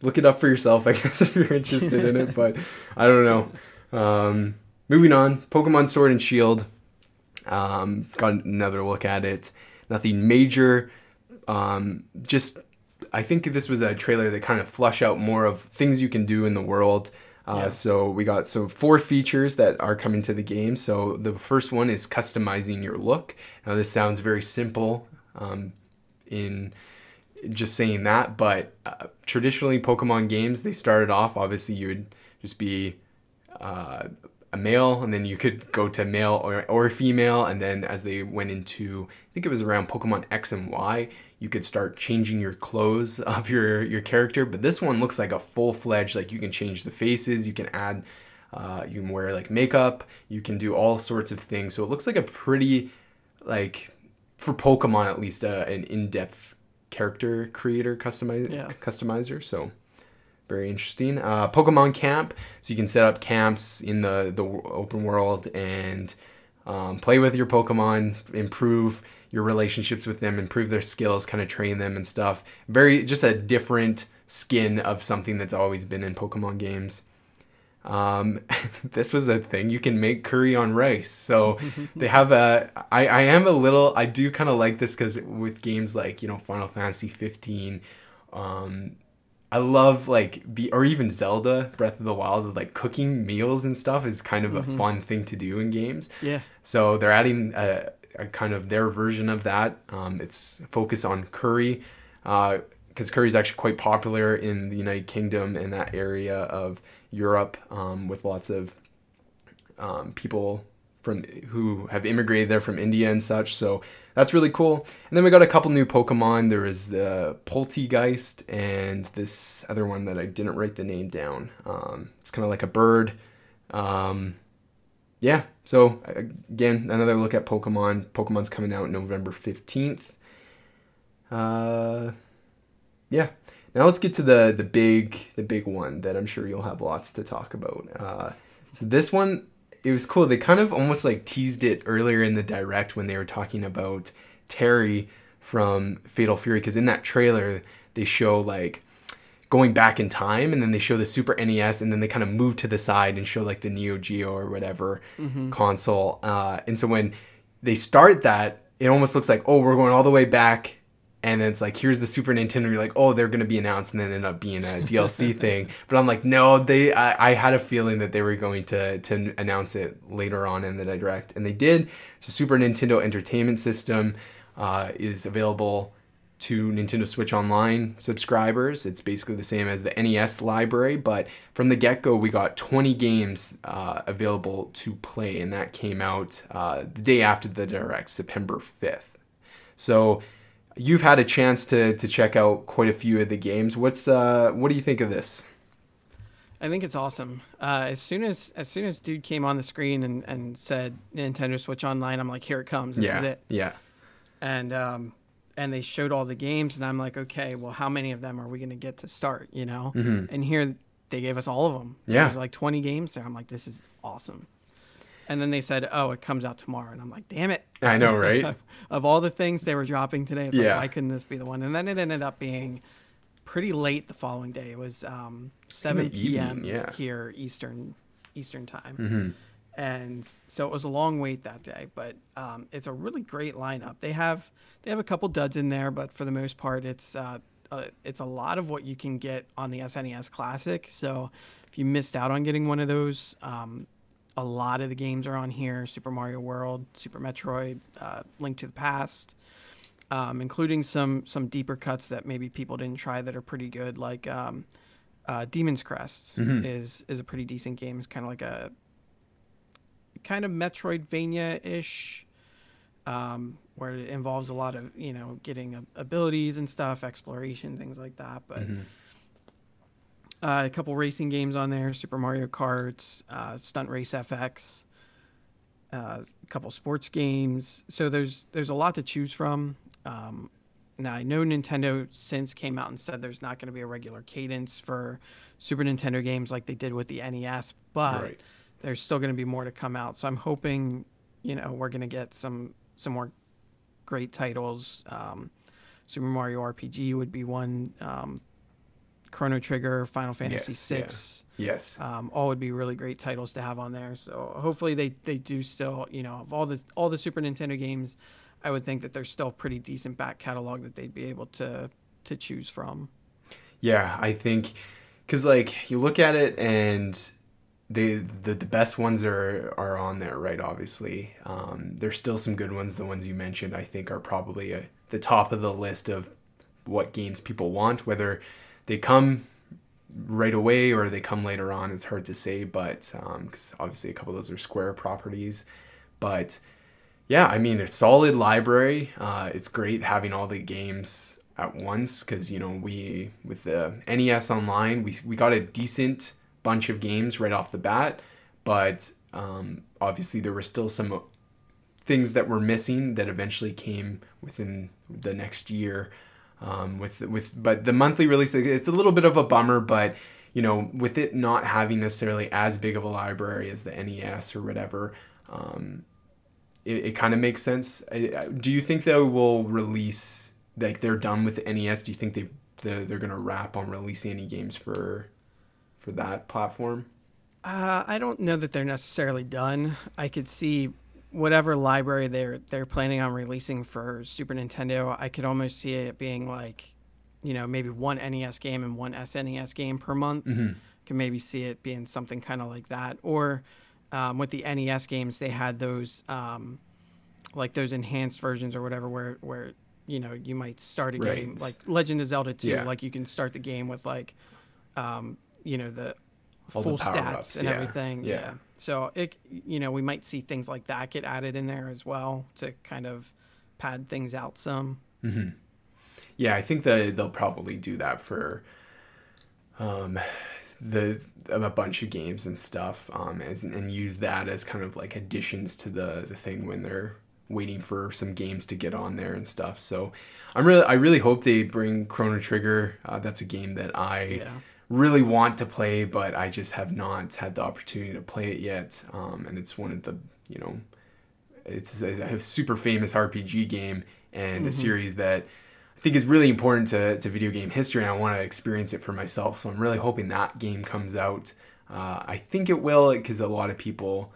look it up for yourself, I [laughs] guess, if you're interested in it. But I don't know. Um, moving on, Pokemon Sword and Shield. Um, got another look at it. Nothing major. Um, just, I think this was a trailer that kind of flush out more of things you can do in the world. Uh, Yeah. So we got so four features that are coming to the game. So the first one is customizing your look. Now this sounds very simple um, in just saying that, but uh, traditionally Pokemon games they started off obviously you would just be uh, a male, and then you could go to male or, or female, and then as they went into, I think it was around Pokemon X and Y, you could start changing your clothes [laughs] of your your character. But this one looks like a full fledged, like you can change the faces, you can add, uh, you can wear like makeup, you can do all sorts of things. So it looks like a pretty, like, for Pokemon at least, uh, an in depth character creator customize Yeah. customizer. So very interesting. Uh, Pokemon Camp, so you can set up camps in the the open world and um, play with your Pokemon, improve your relationships with them, improve their skills, kind of train them and stuff. Very just a different skin of something that's always been in Pokemon games. Um, [laughs] this was a thing you can make curry on rice. So they have a. I I am a little. I do kind of like this because with games like you know Final Fantasy 15, um, I love like be or even Zelda Breath of the Wild. Like cooking meals and stuff is kind of a fun thing to do in games. yeah. So they're adding a, a kind of their version of that. Um, it's focus on curry, Uh because curry is actually quite popular in the United Kingdom and that area of Europe, um, with lots of um, people from who have immigrated there from India and such. So that's really cool. And then we got a couple new Pokemon. There is the Polteageist and this other one that I didn't write the name down. Um, it's kind of like a bird. Um, yeah. So again, another look at Pokemon. Pokemon's coming out November fifteenth. Uh, yeah. Now let's get to the the big the big one that I'm sure you'll have lots to talk about. Uh, so this one it was cool. They kind of almost like teased it earlier in the direct when they were talking about Terry from Fatal Fury because in that trailer they show like going back in time and then they show the Super NES and then they kind of move to the side and show like the Neo Geo or whatever mm-hmm. console. Uh, and so when they start that, it almost looks like oh we're going all the way back and then it's like here's the super nintendo you're like oh they're going to be announced and then end up being a dlc [laughs] thing. But i'm like no they I, I, had a feeling that they were going to to announce it later on in the direct and they did. So super nintendo entertainment system uh, is available to nintendo switch online subscribers. It's basically the same as the nes library but from the get-go we got 20 games uh, available to play and that came out uh, the day after the direct september 5th so you've had a chance to to check out quite a few of the games. What's uh, what do you think of this? I think it's awesome. Uh, as soon as as soon as dude came on the screen and, and said Nintendo Switch Online, I'm like, here it comes. This yeah, is it. Yeah. And um, and they showed all the games, and I'm like, okay, well, how many of them are we going to get to start? You know. Mm-hmm. And here they gave us all of them. Yeah. There's like 20 games there. I'm like, this is awesome. And then they said, "Oh, it comes out tomorrow," and I'm like, "Damn it!" I know, [laughs] right? of all the things they were dropping today, it's yeah. like, why couldn't this be the one? And then it ended up being pretty late the following day. It was um, 7 p.m. yeah. here Eastern Eastern time, mm-hmm. and so it was a long wait that day. But um, it's a really great lineup. They have they have a couple duds in there, but for the most part, it's uh, uh, it's a lot of what you can get on the SNES Classic. So if you missed out on getting one of those, um, a lot of the games are on here Super Mario World, Super Metroid, uh, Link to the Past, um, including some, some deeper cuts that maybe people didn't try that are pretty good, like um, uh, Demon's Crest mm-hmm. is, is a pretty decent game. It's kind of like a kind of Metroidvania ish. Um, where it involves a lot of you know getting abilities and stuff, exploration, things like that. But mm-hmm. Uh, a couple racing games on there: Super Mario Kart, uh, Stunt Race FX, uh, a couple sports games. So there's there's a lot to choose from. Um, now I know Nintendo since came out and said there's not going to be a regular cadence for Super Nintendo games like they did with the NES, but right. there's still going to be more to come out. So I'm hoping, you know, we're going to get some some more great titles. Um, Super Mario RPG would be one. Um, Chrono Trigger, Final Fantasy yes, Six. Yeah. Yes. Um, all would be really great titles to have on there. So hopefully they, they do still, you know, of all the all the Super Nintendo games, I would think that there's still pretty decent back catalog that they'd be able to to choose from. Yeah, I think because like you look at it and they the, the best ones are are on there, right? Obviously, um, there's still some good ones. The ones you mentioned, I think, are probably a, the top of the list of what games people want, whether they come right away or they come later on. It's hard to say, but because um, obviously a couple of those are Square properties. But yeah, I mean, a solid library. Uh, it's great having all the games at once because you know we with the NES Online we we got a decent bunch of games right off the bat, but um, obviously there were still some things that were missing that eventually came within the next year um, with with but the monthly release it's a little bit of a bummer but you know with it not having necessarily as big of a library as the nes or whatever um, it, it kind of makes sense. Do you think they will release like they're done with the nes do you think they they're, they're gonna wrap on releasing any games for for that platform? Uh, i don't know that they're necessarily done. I could see whatever library they're they're planning on releasing for Super Nintendo, I could almost see it being like, you know, maybe one NES game and one SNES game per month. Mm-hmm. Can maybe see it being something kind of like that. Or um, with the NES games, they had those um, like those enhanced versions or whatever, where where you know you might start a right. game like Legend of Zelda 2, yeah. like you can start the game with like, um, you know the All full stats and yeah, everything. yeah. Yeah. So it you know we might see things like that get added in there as well to kind of pad things out some. Yeah, I think that they'll probably do that for um the a bunch of games and stuff um as, and use that as kind of like additions to the the thing when they're waiting for some games to get on there and stuff. So I'm really I really hope they bring Chrono Trigger. Uh, that's a game that I Yeah. Really want to play, but I just have not had the opportunity to play it yet. Um, and it's one of the you know it's a, super famous RPG game and a series that I think is really important to, to video game history, and I want to experience it for myself. So I'm really hoping that game comes out. Uh, I think it will because a lot of people,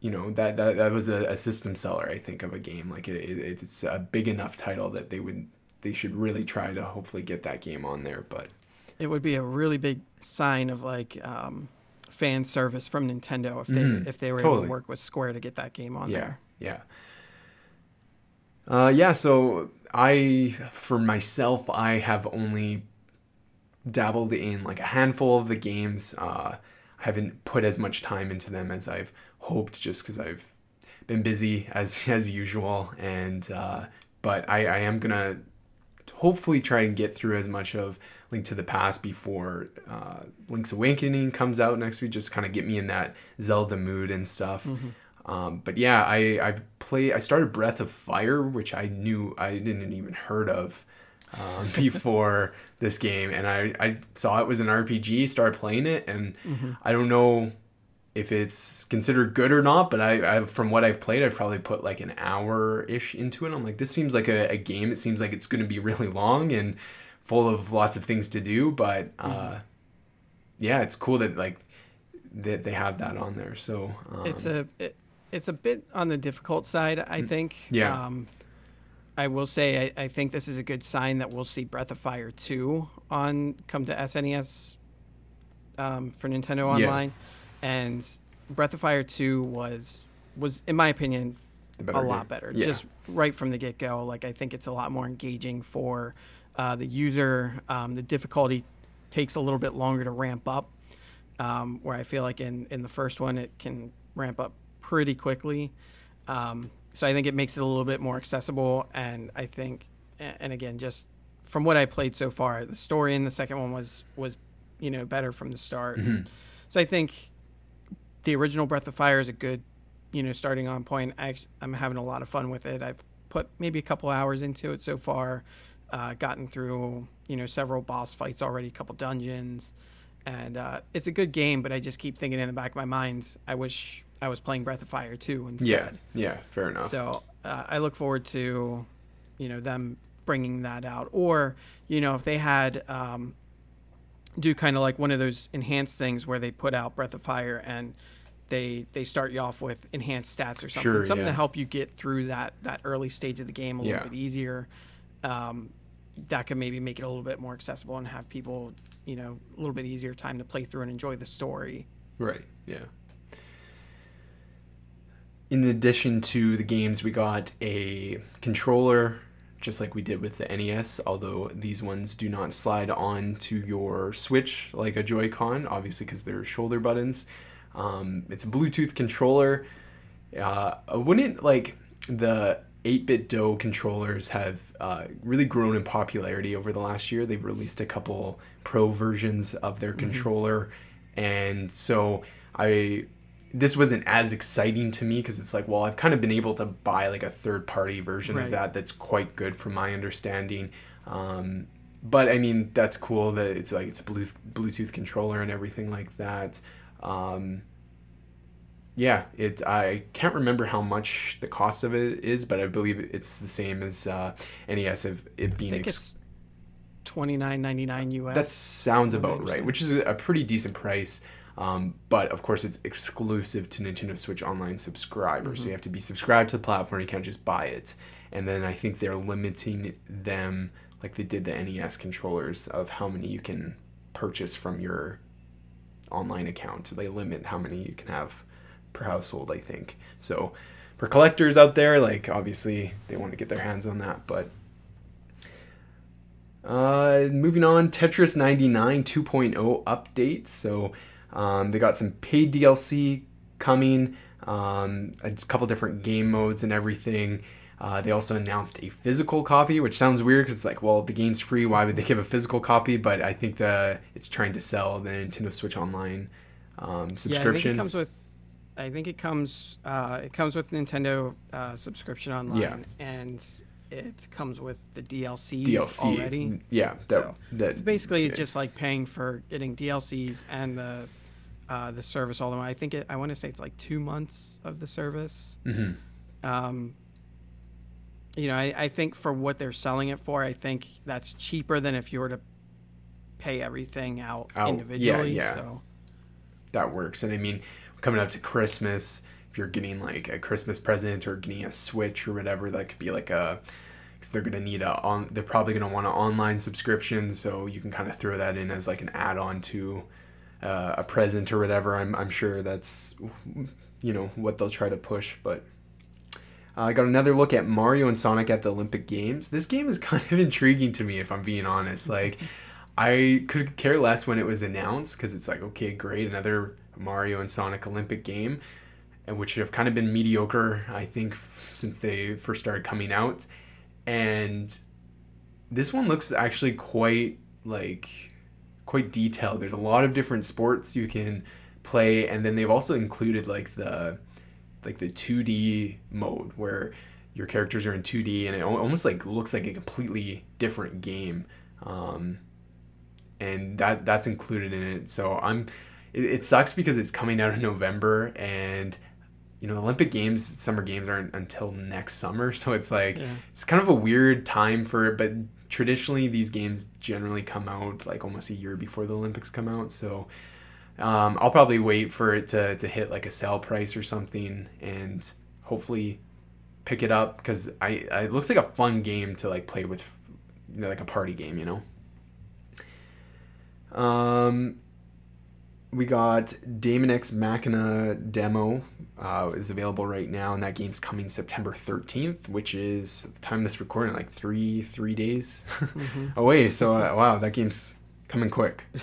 you know, that that, that was a, a system seller. I think of a game like it, it, it's a big enough title that they would they should really try to hopefully get that game on there. But It would be a really big sign of like um, fan service from Nintendo if they Mhm. if they were able to work with Square to get that game on yeah, there. yeah. Uh, yeah, so I, for myself, I have only dabbled in like a handful of the games. Uh, I haven't put as much time into them as I've hoped, just because I've been busy as [laughs] as usual. And uh, but I, I am gonna hopefully try and get through as much of Link to the Past before uh, Link's Awakening comes out next week. Just kind of get me in that Zelda mood and stuff. Um, but yeah, I I play. I started Breath of Fire, which I knew I didn't even heard of um, [laughs] before this game, and I I saw it was an RPG. Started playing it, and I don't know if it's considered good or not. But I, I from what I've played, I've probably put like an hour ish into it. I'm like, this seems like a, a game. It seems like it's going to be really long and full of lots of things to do. But uh, yeah, it's cool that like that they have that on there. So um, It's a it, it's a bit on the difficult side, I think. Mm, yeah. Um, I will say I, I think this is a good sign that we'll see Breath of Fire 2 on come to SNES um, for Nintendo Yeah. Online, and Breath of Fire 2 was was in my opinion a lot game. better. Yeah. Just right from the get go. Like I think it's a lot more engaging for uh, the user. Um, the difficulty takes a little bit longer to ramp up. Um, where I feel like in in the first one it can ramp up pretty quickly. Um, so I think it makes it a little bit more accessible. And I think, and again, just from what I played so far, the story in the second one was was you know better from the start. Mhm. So I think the original Breath of Fire is a good, you know, starting on point. I, I'm having a lot of fun with it. I've put maybe a couple hours into it so far. Uh, gotten through, you know, several boss fights already, a couple dungeons, and uh, it's a good game. But I just keep thinking in the back of my mind, I wish I was playing Breath of Fire 2 instead. Yeah, yeah, fair enough. So uh, I look forward to, you know, them bringing that out, or you know, if they had um, do kind of like one of those enhanced things where they put out Breath of Fire and they they start you off with enhanced stats or something, Sure, something yeah. to help you get through that that early stage of the game a Yeah. little bit easier. Um, that could maybe make it a little bit more accessible and have people, you know, a little bit easier time to play through and enjoy the story. Right. Yeah. In addition to the games, we got a controller, just like we did with the NES. Although these ones do not slide on to your Switch like a Joy-Con, obviously because they're shoulder buttons. Um, it's a Bluetooth controller. Uh, wouldn't like the 8BitDo controllers have uh, really grown in popularity over the last year. They've released a couple pro versions of their controller, and so I this wasn't as exciting to me because it's like, well, I've kind of been able to buy like a third party version Right. of that that's quite good from my understanding. Um, but I mean, that's cool that it's like it's a Bluetooth, Bluetooth controller and everything like that. Um, yeah, it. I can't remember how much the cost of it is, but I believe it's the same as uh, NES of it being. I think Ex- it's twenty nine ninety nine US. that sounds from what I about right, which is a pretty decent price. Um, but of course, it's exclusive to Nintendo Switch Online subscribers, so you have to be subscribed to the platform. You can't just buy it. And then I think they're limiting them, like they did the NES controllers, of how many you can purchase from your online account. So they limit how many you can have per household, I think. So for collectors out there, like obviously they want to get their hands on that, but uh, moving on, Tetris 99 2.0 update. So Um, they got some paid DLC coming, um, a couple different game modes and everything. Uh, they also announced a physical copy, which sounds weird because it's like, well, the game's free. Why would they give a physical copy? But I think that it's trying to sell the Nintendo Switch Online um, subscription. Yeah, I think it comes with. I think it comes. Uh, it comes with Nintendo uh, subscription online, Yeah. and it comes with the DLCs DLC already. Yeah, that So, that It's basically yeah. just like paying for getting DLCs and the uh, the service one. I think it. I want to say it's like two months of the service. Mhm. Um, you know, I, I think for what they're selling it for, I think that's cheaper than if you were to pay everything out, Out, yeah, individually. yeah. So that works. And I mean, coming up to Christmas, if you're getting like a Christmas present or getting a Switch or whatever, that could be like a because they're gonna need a on. They're probably gonna want an online subscription, so you can kind of throw that in as like an add-on to uh, a present or whatever. I'm I'm sure that's you know what they'll try to push, but. uh, I got another look at Mario and Sonic at the Olympic Games. This game is [laughs] kind of intriguing to me, if I'm being honest. Like, I could care less when it was announced because it's like, okay, great, another Mario and Sonic Olympic game, which have kind of been mediocre, I think, since they first started coming out. And this one looks actually quite like quite detailed. There's a lot of different sports you can play, and then they've also included like the like the 2D mode where your characters are in 2D, and it almost like looks like a completely different game. Um, and that that's included in it. So I'm it, it sucks because it's coming out in November and you know the Olympic Games summer games aren't until next summer. [laughs] So it's like Yeah. it's kind of a weird time for it but traditionally these games generally come out like almost a year before the Olympics come out. So um, I'll probably wait for it to, to hit like a sale price or something and hopefully pick it up because I, I it looks like a fun game to like play with you know, like a party game you know? Um, we got Daemon X Machina demo uh, is available right now, and that game's coming September 13th, which is the time this recording like three three days [laughs] away. So uh, wow, that game's coming quick. [laughs]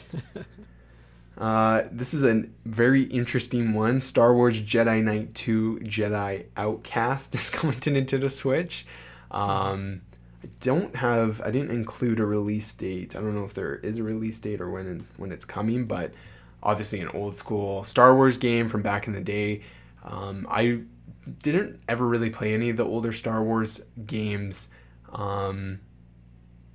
Uh, this is a very interesting one. Star Wars Jedi Knight 2 Jedi Outcast is [laughs] coming to Nintendo Switch. Um, I don't have, I didn't include a release date. I don't know if there is a release date or when when it's coming, but obviously an old school Star Wars game from back in the day. Um, I didn't ever really play any of the older Star Wars games. Um,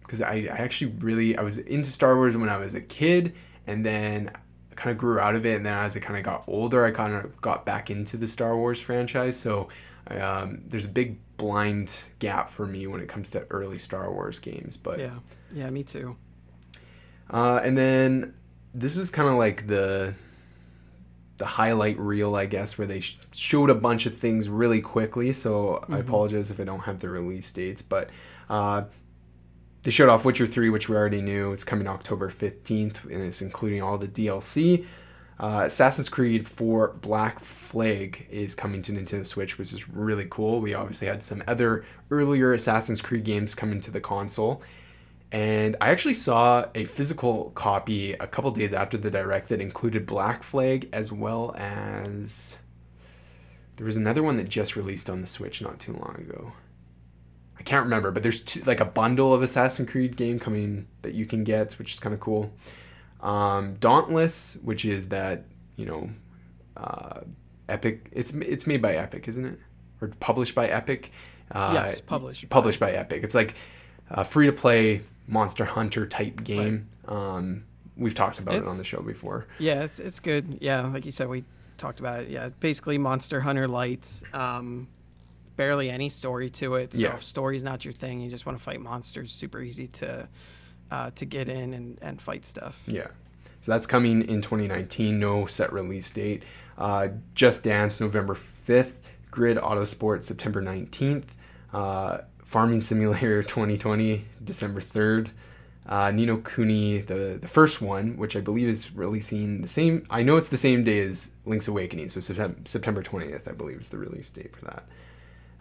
because I, I actually really I was into Star Wars when I was a kid and then I kind of grew out of it and then as I kind of got older I kind of got back into the Star Wars franchise so um, there's a big blind gap for me when it comes to early Star Wars games but yeah, yeah, me too. uh, and then this was kind of like the the highlight reel, I guess, where they sh- showed a bunch of things really quickly. So I apologize if I don't have the release dates, but uh, they showed off Witcher Three, which we already knew is coming October fifteenth, and it's including all the DLC. Uh, Assassin's Creed 4 Black Flag is coming to Nintendo Switch, which is really cool. We obviously had some other earlier Assassin's Creed games coming to the console. And I actually saw a physical copy a couple days after the direct that included Black Flag as well as there was another one that just released on the Switch not too long ago. I can't remember, but there's two, like a bundle of Assassin's Creed game coming that you can get, which is kind of cool. Um, Dauntless, which is that you know, uh, Epic. It's it's made by Epic, isn't it? Or published by Epic. Uh, Yes, published by- Published by Epic. It's like a free to play Monster Hunter type game. Um, we've talked about it on the show before. Yeah, it's it's good. Yeah, like you said, we talked about it. Yeah, basically Monster Hunter Lights. Um, barely any story to it. So Yeah. if story's not your thing, you just want to fight monsters. Super easy to uh, to get in and, and fight stuff. Yeah. So that's coming in 2019. No set release date. Uh, Just Dance November 5th. Grid Autosport September 19th. Uh, Farming Simulator [laughs] 2020 December 3rd. Uh, Ni no Kuni, the, the first one, which I believe is releasing the same. I know it's the same day as Link's Awakening, so Septem- September 20th, I believe, is the release date for that.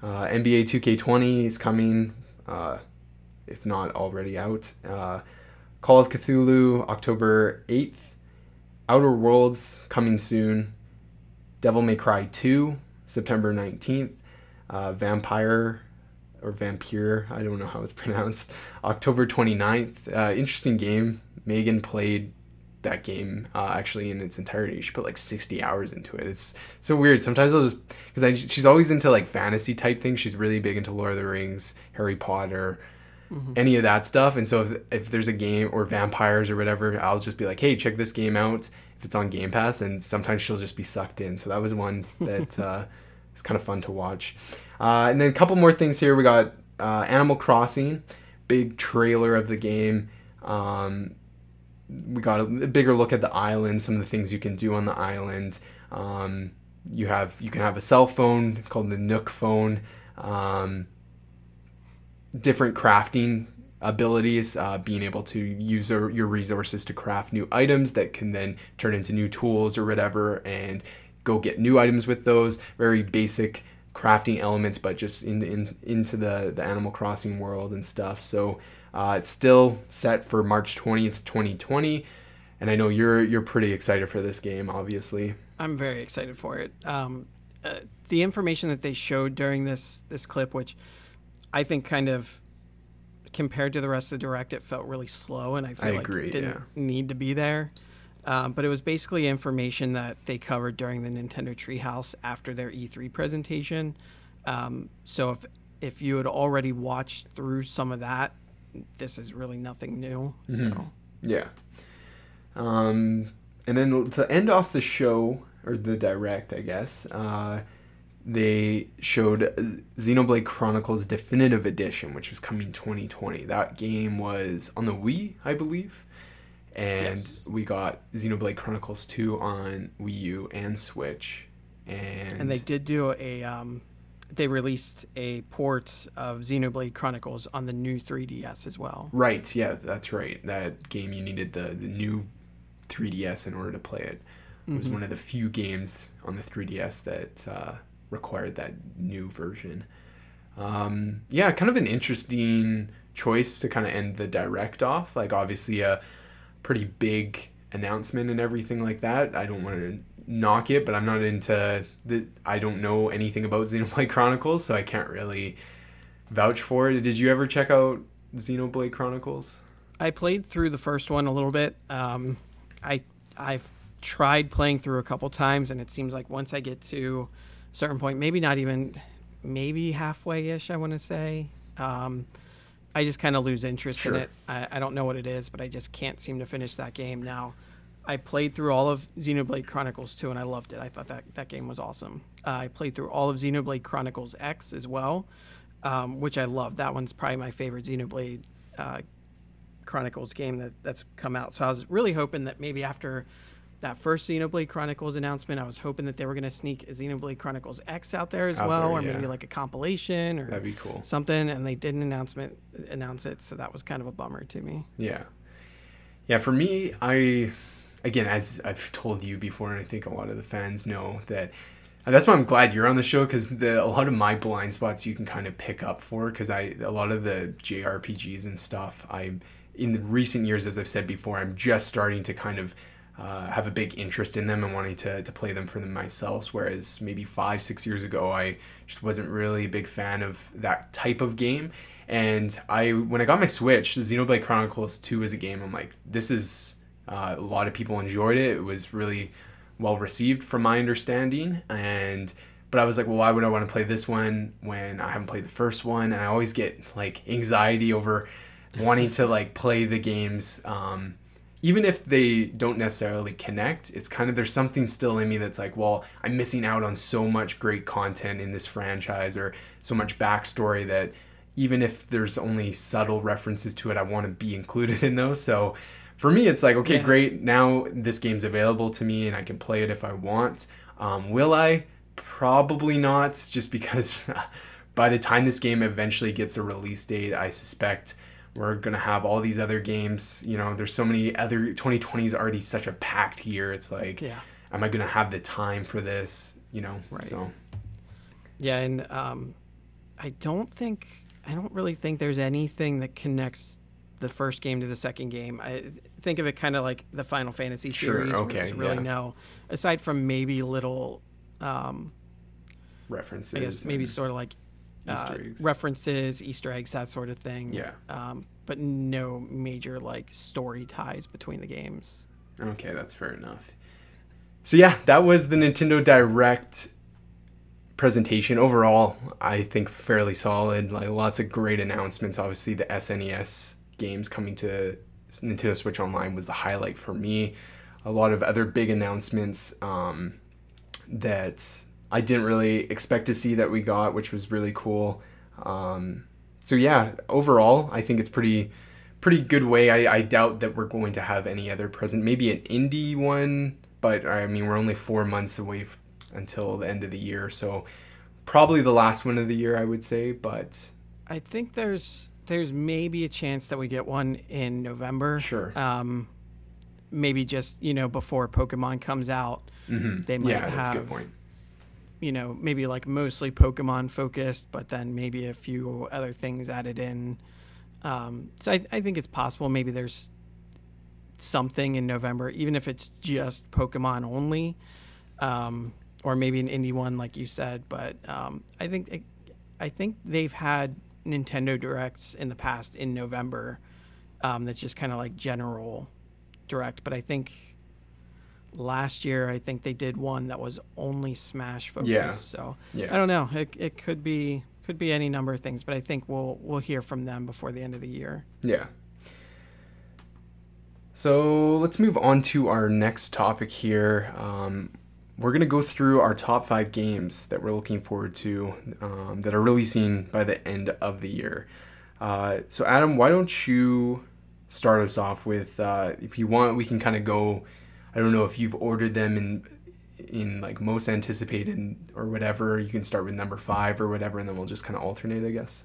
Uh, NBA 2K20 is coming, uh, if not already out. Uh, Call of Cthulhu, October 8th. Outer Worlds coming soon. Devil May Cry 2, September 19th. Uh, Vampire or Vampire, I don't know how it's [laughs] pronounced, October 29th. Uh, interesting game. Megan played that game uh, actually in its entirety. She put like 60 hours into it. It's so weird. Sometimes I'll just because she's always into like fantasy type things. She's really big into Lord of the Rings, Harry Potter, mm-hmm. any of that stuff. And so if, if there's a game or vampires or whatever, I'll just be like, hey, check this game out if it's on Game Pass. And sometimes she'll just be sucked in. So that was one that [laughs] uh, was kind of fun to watch. Uh, and then a couple more things here. We got uh, Animal Crossing, big trailer of the game. Um, we got a bigger look at the island, some of the things you can do on the island. Um, you have you can have a cell phone called the Nook phone. Um, different crafting abilities, uh, being able to use your resources to craft new items that can then turn into new tools or whatever, and go get new items with those. Very basic crafting elements, but just in, in into the the Animal Crossing world and stuff. So uh, it's still set for March 20th, 2020, and I know you're you're pretty excited for this game, obviously. I'm very excited for it. Um, uh, the information that they showed during this this clip, which I think kind of compared to the rest of the direct, it felt really slow, and I feel I like agree, it didn't yeah. need to be there. Um, but it was basically information that they covered during the Nintendo Treehouse after their E3 presentation. Um, so if if you had already watched through some of that, this is really nothing new. Mm-hmm. So yeah. Um, and then to end off the show or the direct, I guess, uh, they showed Xenoblade Chronicles Definitive Edition, which was coming 2020. That game was on the Wii, I believe. And yes. we got Xenoblade Chronicles 2 on Wii U and Switch. And, and they did do a um, they released a port of Xenoblade Chronicles on the new 3DS as well. Right, yeah, that's right. That game you needed the, the new 3DS in order to play it. It was mm-hmm. one of the few games on the 3DS that uh, required that new version. Um, yeah, kind of an interesting choice to kind of end the direct off. Like, obviously, a pretty big announcement and everything like that. I don't want to knock it, but I'm not into the. I don't know anything about Xenoblade Chronicles, so I can't really vouch for it. Did you ever check out Xenoblade Chronicles? I played through the first one a little bit. Um, I I've tried playing through a couple times, and it seems like once I get to a certain point, maybe not even, maybe halfway ish, I want to say. Um, I just kind of lose interest sure. in it. I, I don't know what it is, but I just can't seem to finish that game now. I played through all of Xenoblade Chronicles 2 and I loved it. I thought that that game was awesome. Uh, I played through all of Xenoblade Chronicles X as well, um, which I love. That one's probably my favorite Xenoblade uh, Chronicles game that, that's come out. So I was really hoping that maybe after that first Xenoblade Chronicles announcement, I was hoping that they were going to sneak Xenoblade Chronicles X out there as out well, there, or yeah. maybe like a compilation or That'd be cool. something. And they didn't announcement announce it, so that was kind of a bummer to me. Yeah, yeah. For me, I again, as I've told you before, and I think a lot of the fans know that. that's why I'm glad you're on the show because a lot of my blind spots you can kind of pick up for because I a lot of the JRPGs and stuff I in the recent years as I've said before I'm just starting to kind of uh, have a big interest in them and wanting to, to play them for them myself. Whereas maybe five, six years ago, I just wasn't really a big fan of that type of game. And I, when I got my Switch, Xenoblade Chronicles 2 is a game I'm like, this is uh, a lot of people enjoyed it. It was really well received, from my understanding. And but I was like, well, why would I want to play this one when I haven't played the first one? And I always get like anxiety over wanting to like play the games. Um, even if they don't necessarily connect, it's kind of there's something still in me that's like, well, I'm missing out on so much great content in this franchise or so much backstory that even if there's only subtle references to it, I want to be included in those. So for me, it's like, okay, yeah. great. Now this game's available to me and I can play it if I want. Um, will I? Probably not, just because [laughs] by the time this game eventually gets a release date, I suspect we're going to have all these other games. You know, there's so many other. 2020 is already such a packed year. It's like, yeah. am I going to have the time for this? You know, right. so. Yeah, and um, I don't think, I don't really think there's anything that connects the first game to the second game. I think of it kind of like the Final Fantasy series. where okay, really yeah. no, aside from maybe little, um, References. I guess maybe and- sort of like Easter eggs. references, Easter eggs, that sort of thing. Yeah. Um, but no major like story ties between the games. Okay, that's fair enough. So yeah, that was the Nintendo Direct presentation. Overall, I think fairly solid. Like lots of great announcements. Obviously, the SNES games coming to Nintendo Switch Online was the highlight for me. A lot of other big announcements um, that I didn't really expect to see that we got, which was really cool. Um, so yeah, overall, I think it's pretty pretty good way. I, I doubt that we're going to have any other present. Maybe an indie one, but I mean we're only four months away f- until the end of the year, so probably the last one of the year, I would say. But I think there's there's maybe a chance that we get one in November. Sure. Um, maybe just you know before Pokemon comes out, mhm. they might yeah, that's a have good point. You know maybe like mostly Pokemon focused, but then maybe a few other things added in. Um, so I, I think it's possible maybe there's something in November, even if it's just Pokemon only, um, or maybe an indie one like you said. But um, I think I think they've had Nintendo directs in the past in November. Um, that's just kind of like general direct, but I think last year I think they did one that was only Smash focused. Yeah. So Yeah. I don't know. It, it could be could be any number of things, but I think we'll we'll hear from them before the end of the year. Yeah. So let's move on to our next topic here. Um, we're going to go through our top five games that we're looking forward to um, that are releasing by the end of the year. Uh, so, Adam, why don't you start us off with, uh, if you want, we can kind of go. I don't know if you've ordered them in in like most anticipated or whatever. You can start with number five or whatever, and then we'll just kind of alternate, I guess.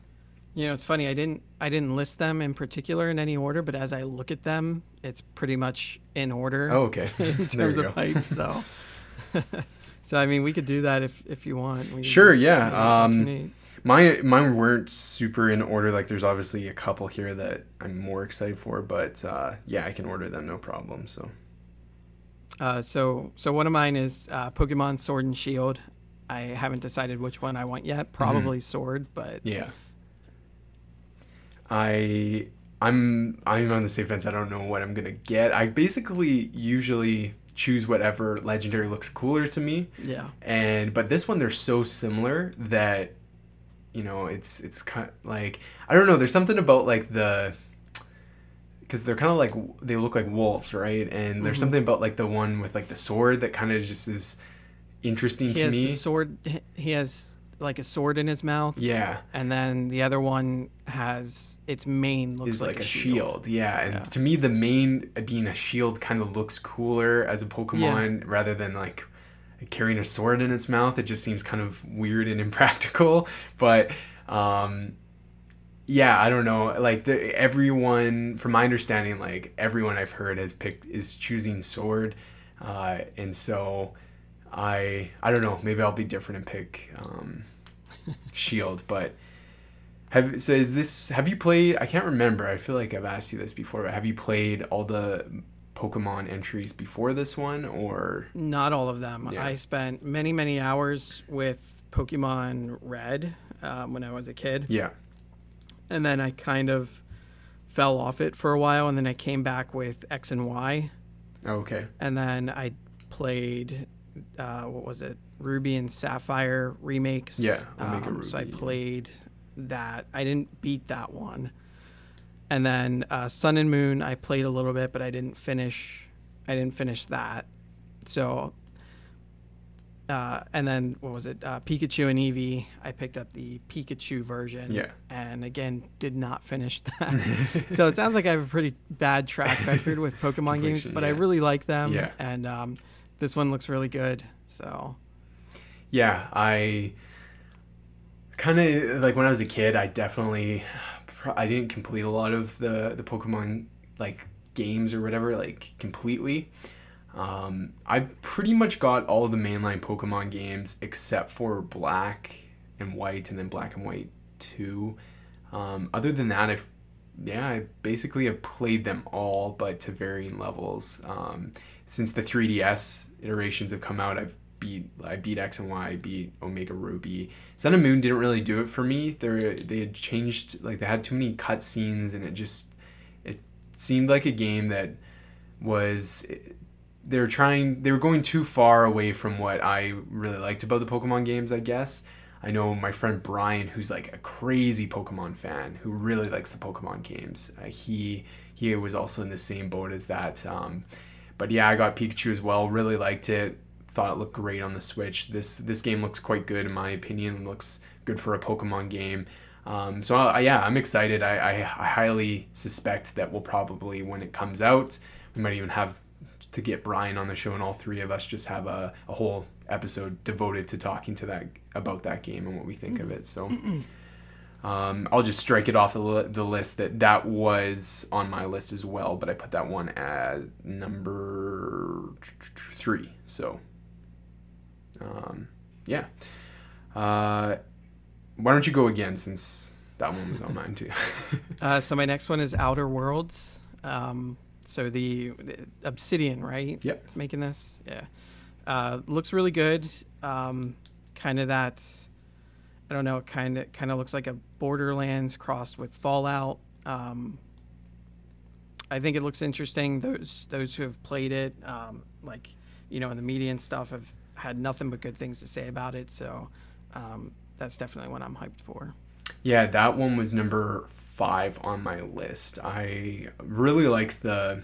You know, it's funny. I didn't I didn't list them in particular in any order, but as I look at them, it's pretty much in order. Oh, okay. [laughs] in [laughs] There terms of height. So, [laughs] so I mean, we could do that if if you want. We Sure, yeah, um. Mine, mine weren't super in order. Like, there's obviously a couple here that I'm more excited for, but uh, yeah, I can order them no problem. So, Uh, so so one of mine is uh, Pokemon Sword and Shield. I haven't decided which one I want yet. Probably Sword, but yeah, I, I'm, I'm on the safe fence. I don't know what I'm gonna get. I basically usually choose whatever legendary looks cooler to me, yeah, and but this one they're so similar that, you know, it's it's kind of like I don't know. There's something about like the because they're kind of like they look like wolves, right? And there's Mhm. something about like the one with like the sword that kind of just is interesting he to has me. the sword. He has like a sword in his mouth, yeah, and then the other one has its mane looks like, like, a shield. Yeah, and Yeah. to me the main being a shield kind of looks cooler as a Pokemon rather than like carrying a sword in its mouth. It just seems kind of weird and [laughs] impractical. But um, yeah, I don't know. Like the, everyone, from my understanding, like everyone I've heard has picked is choosing sword, uh, and so I I don't know. Maybe I'll be different and pick um, [laughs] shield, but. Have so is this? Have you played? I can't remember. I feel like I've asked you this before. But have you played all the Pokemon entries before this one, or Not all of them. Yeah. I spent many many hours with Pokemon Red um, when I was a kid. yeah? And then I kind of fell off it for a while, and then I came back with X and Y, Oh, okay. and then I played uh, what was it, Ruby and Sapphire remakes. Yeah, um, so I played that. I didn't beat that one, and then uh, Sun and Moon I played a little bit, but I didn't finish. I didn't finish that. So. Uh, and then what was it? Uh, Pikachu and Eevee. I picked up the Pikachu version Yeah. and again did not finish that. [laughs] so it sounds like I have a pretty bad track [laughs] record with Pokemon games, but I really like them. Yeah. And um, this one looks really good. So Yeah, I kind of like when I was a kid. I definitely I didn't complete a lot of the the Pokemon like games or whatever like completely. Um, I pretty much got all the mainline Pokemon games except for Black and White, and then Black and White Two. Um, other than that, I've yeah, I basically have played them all, but to varying levels. Um, since the 3DS iterations have come out, I've beat I beat X and Y, I beat Omega Ruby. Sun and Moon didn't really do it for me. They they had changed like they had too many cutscenes, and it just it seemed like a game that was they were trying they were going too far away from what I really liked about the Pokemon games, I guess. I know my friend Brian, who's like a crazy Pokemon fan, who really likes the Pokemon games. Uh, he he was also in the same boat as that. Um, but yeah, I got Pikachu as well. Really liked it. Thought it looked great on the Switch. This this game looks quite good in my opinion. looks good for a Pokemon game. Um, so I, yeah, I'm excited. I, I highly suspect that we'll probably when it comes out, we might even have to get Brian on the show and all three of us just have a, a whole episode devoted to talking to that about that game and what we think of it. So um, I'll just strike it off the, the list that that was on my list as well, but I put that one at number three. So um, yeah. Uh, why don't you go again since that one was on mine too? [laughs] uh, so my next one is Outer Worlds. Um, so the, the, Obsidian, right? Yep. making this, yeah. Uh, looks really good. Um, kind of that. I don't know. Kind of kind of looks like a Borderlands crossed with Fallout. Um, I think it looks interesting. Those those who have played it, um, like you know, in the media and stuff, have had nothing but good things to say about it. So um, that's definitely one I'm hyped for. Yeah, that one was number five on my list. I really like the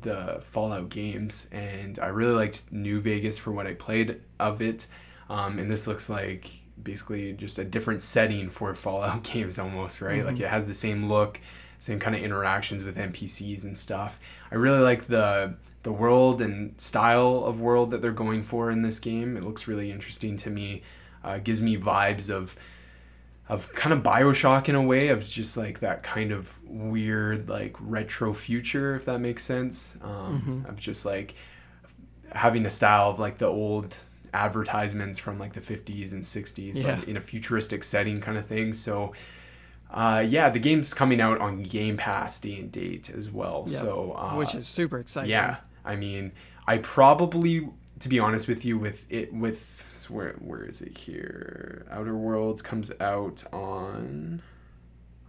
the Fallout games, and I really liked New Vegas for what I played of it. Um, and this looks like basically just a different setting for [laughs] Fallout [laughs] games, almost right. Mm-hmm. Like it has the same look, same kind of interactions with NPCs and stuff. I really like the the world and style of world that they're going for in this game. It looks really interesting to me. Uh, gives me vibes of of kind of Bioshock in a way of just like that kind of weird like retro future, if that makes sense. Um, mm-hmm. Of just like having a style of like the old advertisements from like the 50s and 60s, yeah. but in a futuristic setting kind of thing. So. Uh, yeah, the game's coming out on Game Pass day and date as well. Yep. So, uh, which is super exciting. Yeah, I mean, I probably, to be honest with you, with it with where where is it here? Outer Worlds comes out on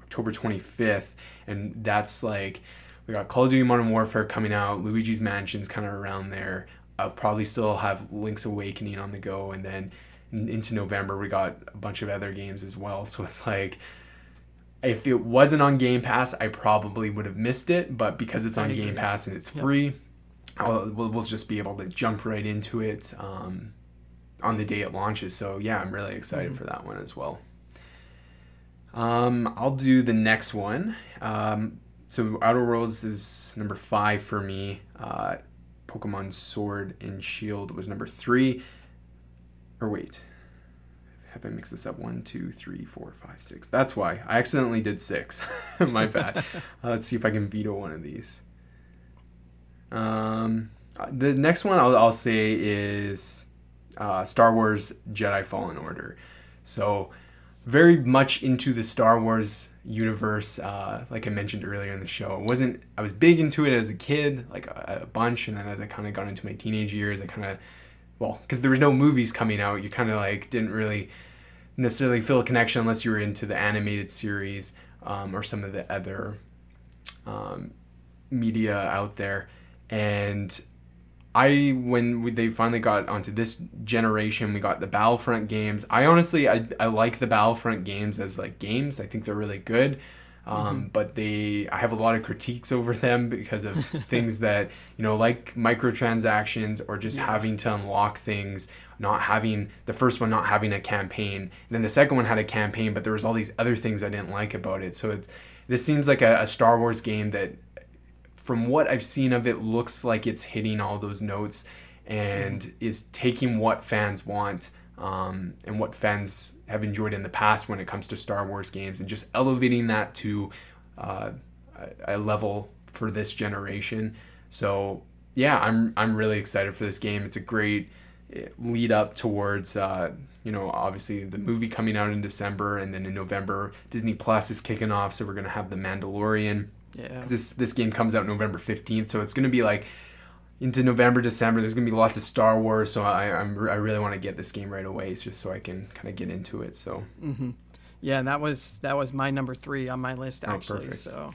October 25th, and that's like we got Call of Duty Modern Warfare coming out, Luigi's Mansion's kind of around there. I'll probably still have Link's Awakening on the go, and then into November we got a bunch of other games as well. [laughs] So it's like if it wasn't on Game Pass, I probably would have missed it. But because it's on Game Pass and it's free, yep. we'll, we'll just be able to jump right into it. Um, on the day it launches. So yeah, I'm really excited mm-hmm. for that one as well. Um, I'll do the next one. Um, so Outer Worlds is number five for me. Uh, Pokemon Sword and Shield was number three. Or wait, have I mixed this up? One, two, three, four, five, six. That's why I accidentally did six. [laughs] My bad. [laughs] uh, let's see if I can veto one of these. Um, the next one I'll, I'll say is uh, Star Wars Jedi Fallen Order. So, very much into the Star Wars universe. Uh, like I mentioned earlier in the show, it wasn't. I was big into it as a kid, like a, a bunch, and then as I kind of got into my teenage years, I kind of, well, because there was no movies coming out, you kind of like didn't really necessarily feel a connection unless you were into the animated series um, or some of the other um, media out there. And I when we, they finally got onto this generation, we got the Battlefront games. I honestly I, I like the Battlefront games as like games. I think they're really good. Um, mm-hmm. But they, I have a lot of critiques over them because of [laughs] things that you know, like microtransactions or just yeah. having to unlock things. Not having the first one, not having a campaign, and then the second one had a campaign, but there was all these other things I didn't like about it. So it's this seems like a, a Star Wars game that from what I've seen of it, looks like it's hitting all those notes and is taking what fans want um, and what fans have enjoyed in the past when it comes to Star Wars games and just elevating that to uh, a level for this generation. So yeah, I'm I'm really excited for this game. It's a great eh, lead up towards uh, you know obviously the movie coming out in December and then in November Disney Plus is kicking off so we're gonna have the Mandalorian Yeah. this this game comes out November 15th so it's gonna be like into November December there's gonna be lots of Star Wars so I I'm, I really want to get this game right away just so I can kind of get into it so Mm-hmm. Yeah, and that was that was my number three on my list Oh, actually. perfect. so,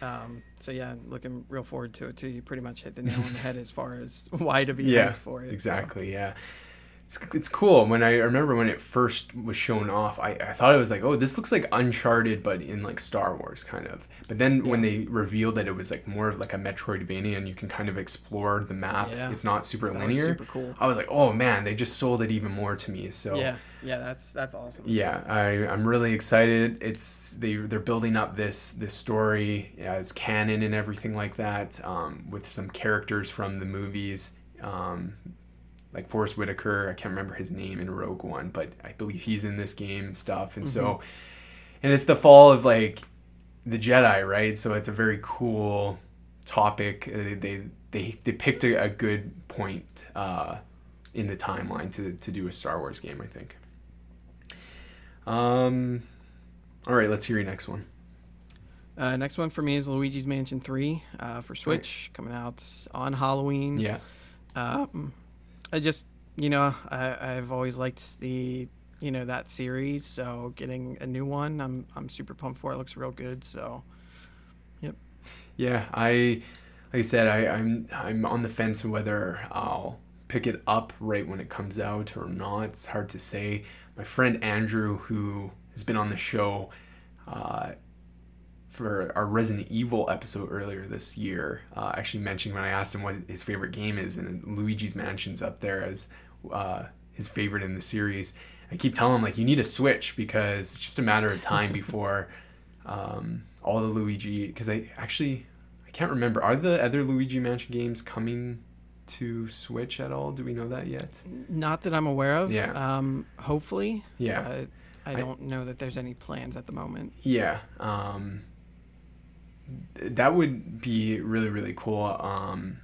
um, so yeah, looking real forward to it too. You pretty much hit the nail on the head as far as [laughs] why to be yeah hyped for it. so. exactly yeah it's, it's cool when i remember when it first was shown off I, I thought it was like oh this looks like uncharted but in like star wars kind of but then when they revealed that it was like more of like a metroidvania and you can kind of explore the map Yeah. it's not super That linear super cool. i was like oh man they just sold it even more to me so Yeah, yeah, that's that's awesome. yeah I, i'm really excited it's they they're building up this this story as canon and everything like that um, with some characters from the movies um, like Forest Whitaker I can't remember his name in Rogue One but I believe he's in this game and stuff. And so and it's the fall of like the Jedi right? So it's a very cool topic. Uh, they they they picked a, a good point uh, in the timeline to to do a Star Wars game I think. Um, all right, let's hear your next one. Uh, next one for me is Luigi's Mansion Three uh, for Switch, coming out on Halloween. Yeah, Um, I just, you know, I, I've always liked the, you know, that series. So getting a new one, I'm, I'm super pumped for. It looks real good. So yep. yeah. I, like I said, I, I'm I'm on the fence whether I'll pick it up right when it comes out or not. It's hard to say. My friend Andrew, who has been on the show, uh, for our Resident Evil episode earlier this year, uh, actually mentioned when I asked him what his favorite game is, and Luigi's Mansion's up there as uh, his favorite in the series. I keep telling him like you need a Switch because it's just a matter of time [laughs] before um, all the Luigi. Because I actually I can't remember are the other Luigi Mansion games coming to Switch at all? Do we know that yet? not that I'm aware of. Yeah. Um, hopefully. Yeah. But I I- don't know that there's any plans at the moment. Yeah. Um, that would be really really cool um,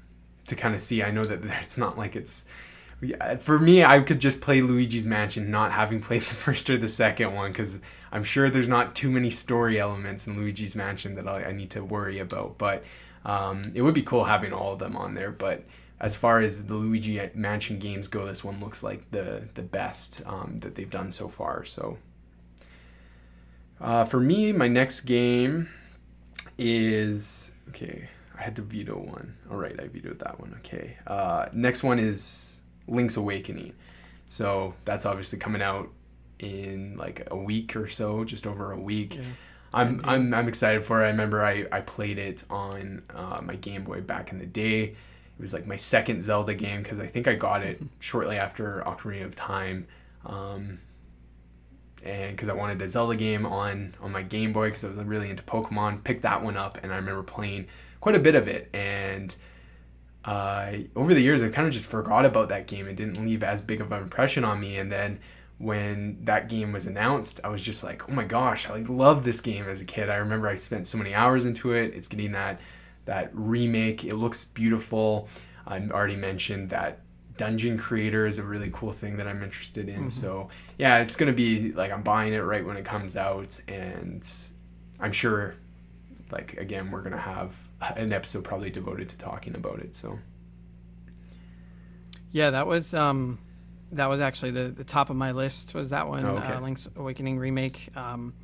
to kind of see. I know that [laughs] it's not like it's. For me, I could just play Luigi's Mansion, not having played [laughs] the first or the second one, because I'm sure there's not too many story elements in Luigi's Mansion that I, I need to worry about. But um, it would be cool having all of them on there. But as far as the Luigi Mansion games go, this one looks like the the best um, that they've done so far. So uh, for me, my next game is okay. I had to veto one. All right, I vetoed that one. Okay. Uh, next one is Link's Awakening. So that's obviously coming out in like a week or so, just over a week. Yeah. I'm, I'm. I'm excited for it. I remember I, I played it on uh, my Game Boy back in the day. It was like my second Zelda game because I think I got it [laughs] shortly after Ocarina of Time, um, and because I wanted a Zelda game on on my Game Boy because I was really into Pokemon. Picked that one up and I remember playing quite a bit of it. And uh, over the years, I kind of just forgot about that game. It didn't leave as big of an impression on me. And then when that game was announced, I was just like, oh my gosh, I loved this game as a kid. I remember I spent so many hours into it. It's getting that that remake. It looks beautiful. I already mentioned that dungeon creator is a really cool thing that I'm interested in. So yeah, it's gonna be like I'm buying it right when it comes out, and I'm sure, like again, we're gonna have an episode probably devoted to talking about it. So Yeah, that was um, that was actually the, the top of my list. Was that one Oh, okay. uh, Link's Awakening remake? Um,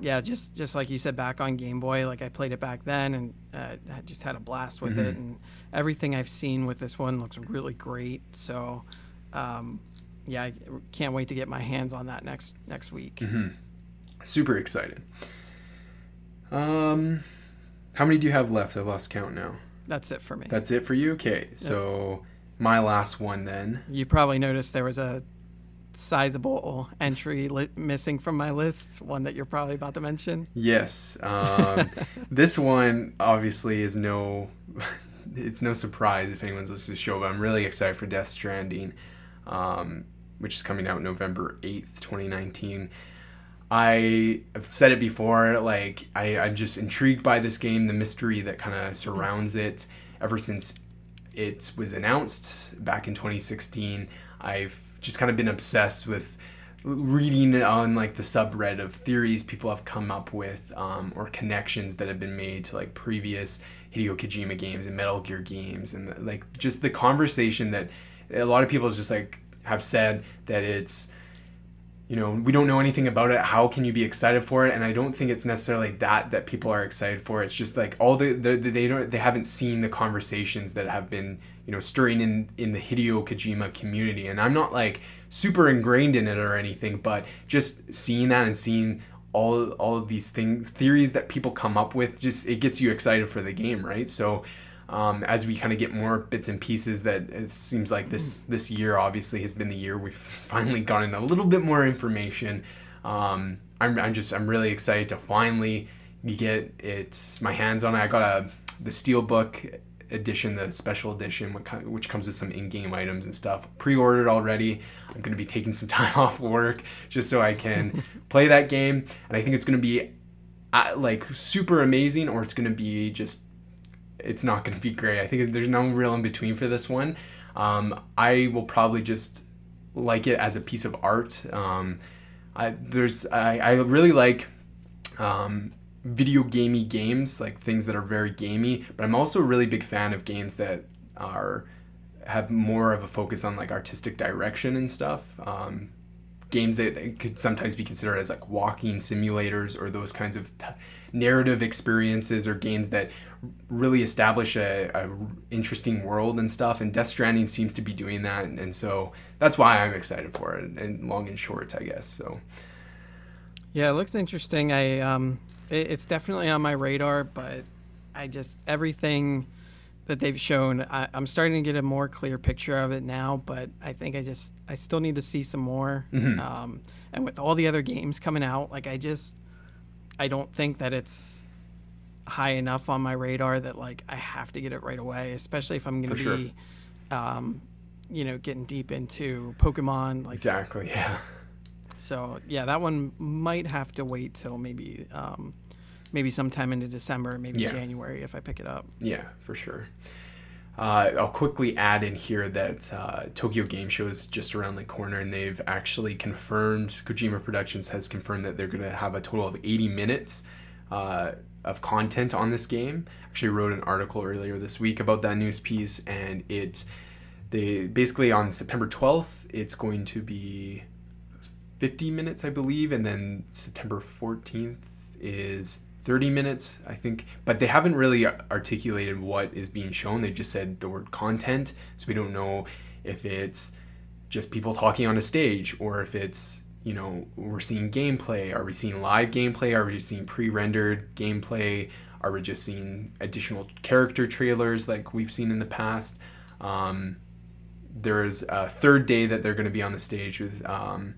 yeah, just just like you said, back on Game Boy. Like I played it back then, and uh, I just had a blast with it. Mhm. And everything I've seen with this one looks really great. So, um, yeah, I can't wait to get my hands on that next next week. mhm. super excited. Um, how many do you have left? I've lost count now. That's it for me. That's it for you. Okay, so my last one then. you probably noticed there was a sizable entry li- missing from my list. One that you're probably about to mention. Yes. Um, [laughs] this one obviously is no, [laughs] it's no surprise if anyone's listened to the show, but I'm really excited for Death Stranding, um, which is coming out November 8th, 2019. I have said it before, like I, I'm just intrigued by this game, the mystery that kind of surrounds it. Ever since it was announced back in 2016, I've just kind of been obsessed with reading on like the subreddit of theories people have come up with um, or connections that have been made to like previous Hideo Kojima games and Metal Gear games and like just the conversation that a lot of people just like have said that it's you know we don't know anything about it. How can you be excited for it? And i don't think it's necessarily that that people are excited for it's just like all the, the, the they don't they haven't seen the conversations that have been you know stirring in in the hideo kojima community. And i'm not like super ingrained in it or anything but just seeing that and seeing all all of these things theories that people come up with just it gets you excited for the game right? So um, as we kind of get more bits and pieces that it seems like this this year obviously has been the year we've [laughs] finally gotten a little bit more information. Um, I'm, I'm just i'm really excited to finally get it my hands on it. I got a the steelbook edition the special edition which comes with some in-game items and stuff pre-ordered already. I'm going to be taking some [laughs] time off work just so i can [laughs] play that game. And i think it's going to be uh, like super amazing or it's going to be just it's not going to be great. I think there's no real in between for this one. Um, I will probably just like it as a piece of art. Um, I there's I, I really like um, video gamey games, like things that are very gamey. But I'm also a really big fan of games that are have more of a focus on like artistic direction and stuff. Um, games that could sometimes be considered as like walking simulators or those kinds of t- narrative experiences or games that really establish a, a, interesting world and stuff and death stranding seems to be doing that and, and so that's why i'm excited for it and long and short i guess so. Yeah it looks interesting. I um it, it's definitely on my radar but i just everything that they've shown I, i'm starting to get a more clear picture of it now but i think i just i still need to see some more. Mm-hmm. um and with all the other games coming out like i just i don't think that it's high enough on my radar that like I have to get it right away, especially if I'm going to be, sure. um, you know, getting deep into Pokemon. Like exactly, yeah. So yeah, that one might have to wait till maybe, um, maybe sometime into December, maybe yeah. January if I pick it up. Yeah, for sure. Uh, I'll quickly add in here that uh, Tokyo Game Show is just around the corner, and they've actually confirmed. Kojima Productions has confirmed that they're going to have a total of 80 minutes uh, of content on this game. Actually, wrote an article earlier this week about that news piece, and it they basically on September 12th, it's going to be 50 minutes, I believe, and then September 14th is 30 minutes, I think. But they haven't really articulated what is being shown. They just said the word content, so we don't know if it's just people talking on a stage or if it's you know, we're seeing gameplay. Are we seeing live gameplay? Are we seeing pre-rendered gameplay? Are we just seeing additional character trailers like we've seen in the past? Um, there's a third day that they're going to be on the stage with um,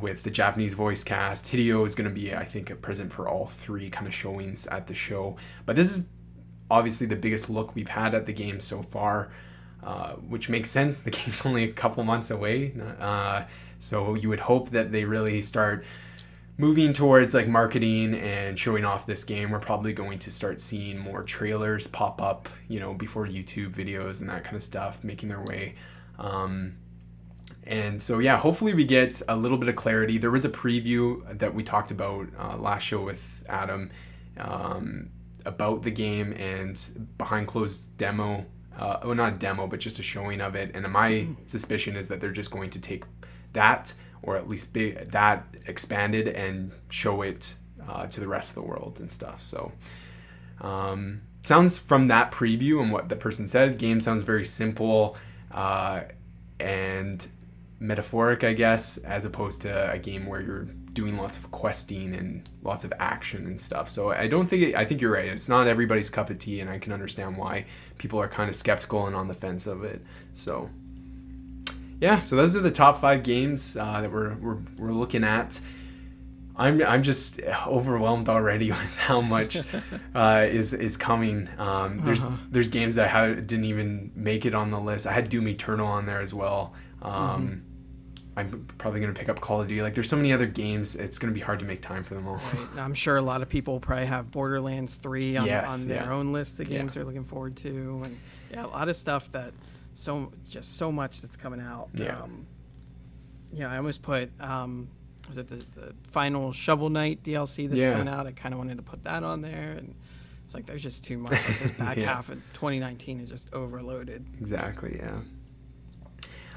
with the Japanese voice cast. Hideo is going to be, I think, a present for all three kind of showings at the show. But this is obviously the biggest look we've had at the game so far, uh, which makes sense. [laughs] The game's only a couple months away. Uh, so you would hope that they really start moving towards like marketing and showing off this game. We're probably going to start seeing more trailers pop up, you know, before YouTube videos and that kind of stuff making their way. Um, and so, yeah, hopefully we get a little bit of clarity. There was a preview that we talked about uh, last show with Adam um, about the game and behind closed demo. Uh, well, not a demo, but just a showing of it. And my mm-hmm. suspicion is that they're just going to take that or at least be that expanded and show it uh, to the rest of the world and stuff. So um, sounds from that preview and what the person said, game sounds very simple uh, and metaphoric, I guess, as opposed to a game where you're doing lots of questing and lots of action and stuff. So I don't think it, I think you're right. It's not everybody's cup of tea, and I can understand why people are kind of skeptical and on the fence of it. So yeah, so those are the top five games uh, that we're, we're, we're looking at. I'm, I'm just overwhelmed already [laughs] with how much [laughs] uh, is is coming. Um, there's uh-huh. there's games that I didn't even make it on the list. I had Doom Eternal on there as well. Um, mm-hmm. I'm probably gonna pick up Call of Duty. Like there's so many other games, it's gonna be hard to make time for them all. Right. I'm sure a lot of people probably have Borderlands 3 on, yes, on their yeah. own list of games yeah. they're looking forward to, and yeah, a lot of stuff that so just so much that's coming out. Yeah. Um, yeah, I almost put um, was it the, the final Shovel Knight DLC that's Yeah. coming out? I kind of wanted to put that on there, and it's like there's just too much. Like this [laughs] back half of 2019 is just overloaded. Exactly, yeah.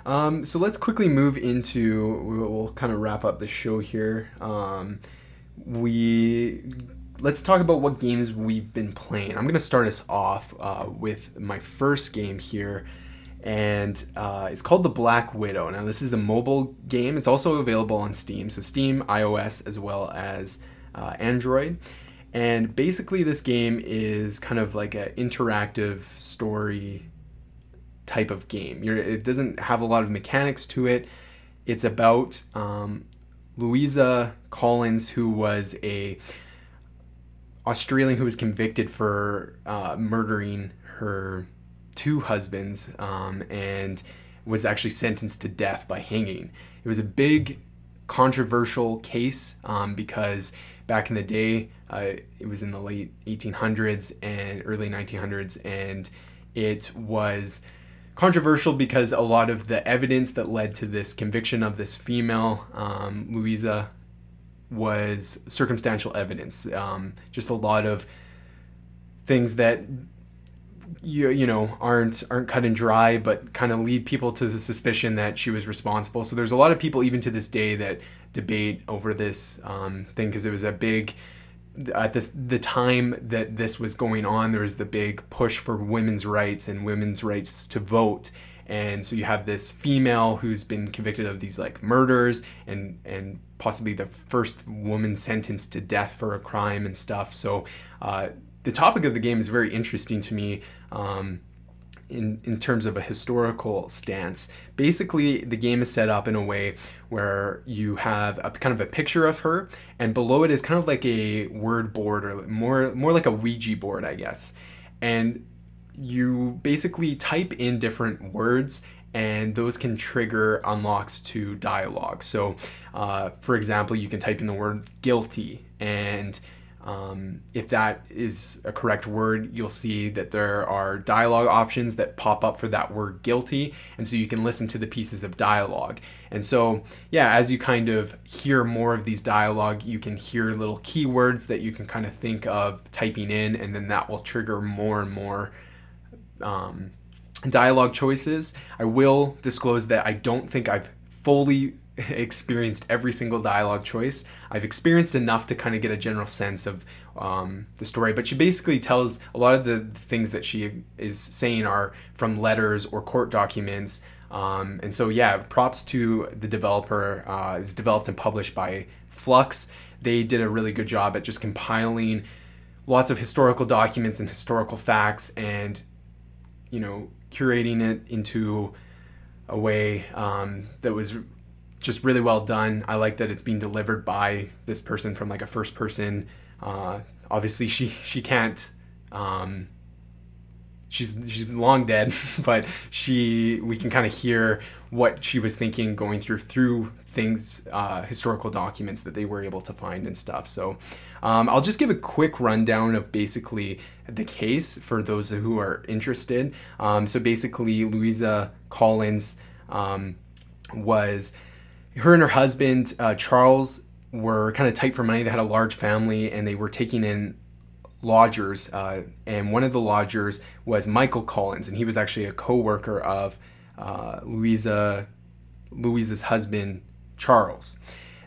Um, so let's quickly move into. We'll, kind of wrap up the show here. Um, we let's talk about what games we've been playing. I'm gonna start us off uh, with my first game here, and uh, it's called The Black Widow. Now this is a mobile game. It's also available on Steam, so Steam, iOS, as well as uh, Android. And basically, this game is kind of like an interactive story type of game. You're, it doesn't have a lot of mechanics to it. It's about um, Louisa Collins, who was a Australian who was convicted for uh, murdering her two husbands um, and was actually sentenced to death by hanging. It was a big controversial case um, because back in the day, uh, it was in the late 1800s and early 1900s, and it was controversial because a lot of the evidence that led to this conviction of this female, um, Louisa, was circumstantial evidence. Um, just a lot of things that you you know aren't aren't cut and dry, but kind of lead people to the suspicion that she was responsible. So there's a lot of people even to this day that debate over this um, thing because it was a big at this the time that this was going on there was the big push for women's rights and women's rights to vote. And so you have this female who's been convicted of these like murders and and possibly the first woman sentenced to death for a crime and stuff. So uh, the topic of the game is very interesting to me. Um, in, in terms of a historical stance. Basically, the game is set up in a way where you have a kind of a picture of her, and below it is kind of like a word board or more more like a Ouija board, I guess. And you basically type in different words and those can trigger unlocks to dialogue. So, uh, for example, you can type in the word guilty, and um, if that is a correct word, you'll see that there are dialogue options that pop up for that word guilty, and so you can listen to the pieces of dialogue. And so, yeah, as you kind of hear more of these dialogue, you can hear little keywords that you can kind of think of typing in, and then that will trigger more and more um, dialogue choices. I will disclose that I don't think I've fully [laughs] experienced every single dialogue choice. I've experienced enough to kind of get a general sense of um, the story, but she basically tells a lot of the things that she is saying are from letters or court documents. Um, and so, yeah, props to the developer. Uh, it's developed and published by Flux. They did a really good job at just compiling lots of historical documents and historical facts and you know curating it into a way um, that was just really well done. I like that it's being delivered by this person from like a first person. Uh, obviously she she can't um, she's she's long dead [laughs] but she we can kind of hear what she was thinking going through through things uh, historical documents that they were able to find and stuff. So um, i'll just give a quick rundown of basically the case for those who are interested. Um, so basically louisa collins um, was her and her husband uh, charles were kind of tight for money they had a large family and they were taking in lodgers, uh, and one of the lodgers was Michael Collins, and he was actually a co-worker of uh, Louisa, Louisa's husband Charles.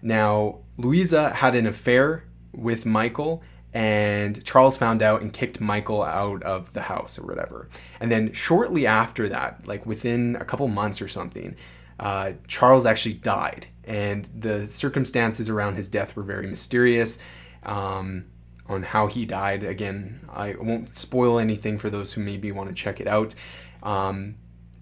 Now, Louisa had an affair with Michael, and Charles found out and kicked Michael out of the house or whatever. And then shortly after that, like within a couple months or something, uh, Charles actually died, and the circumstances around his death were very mysterious. Um, on how he died. Again, I won't spoil anything for those who maybe want to check it out. Um,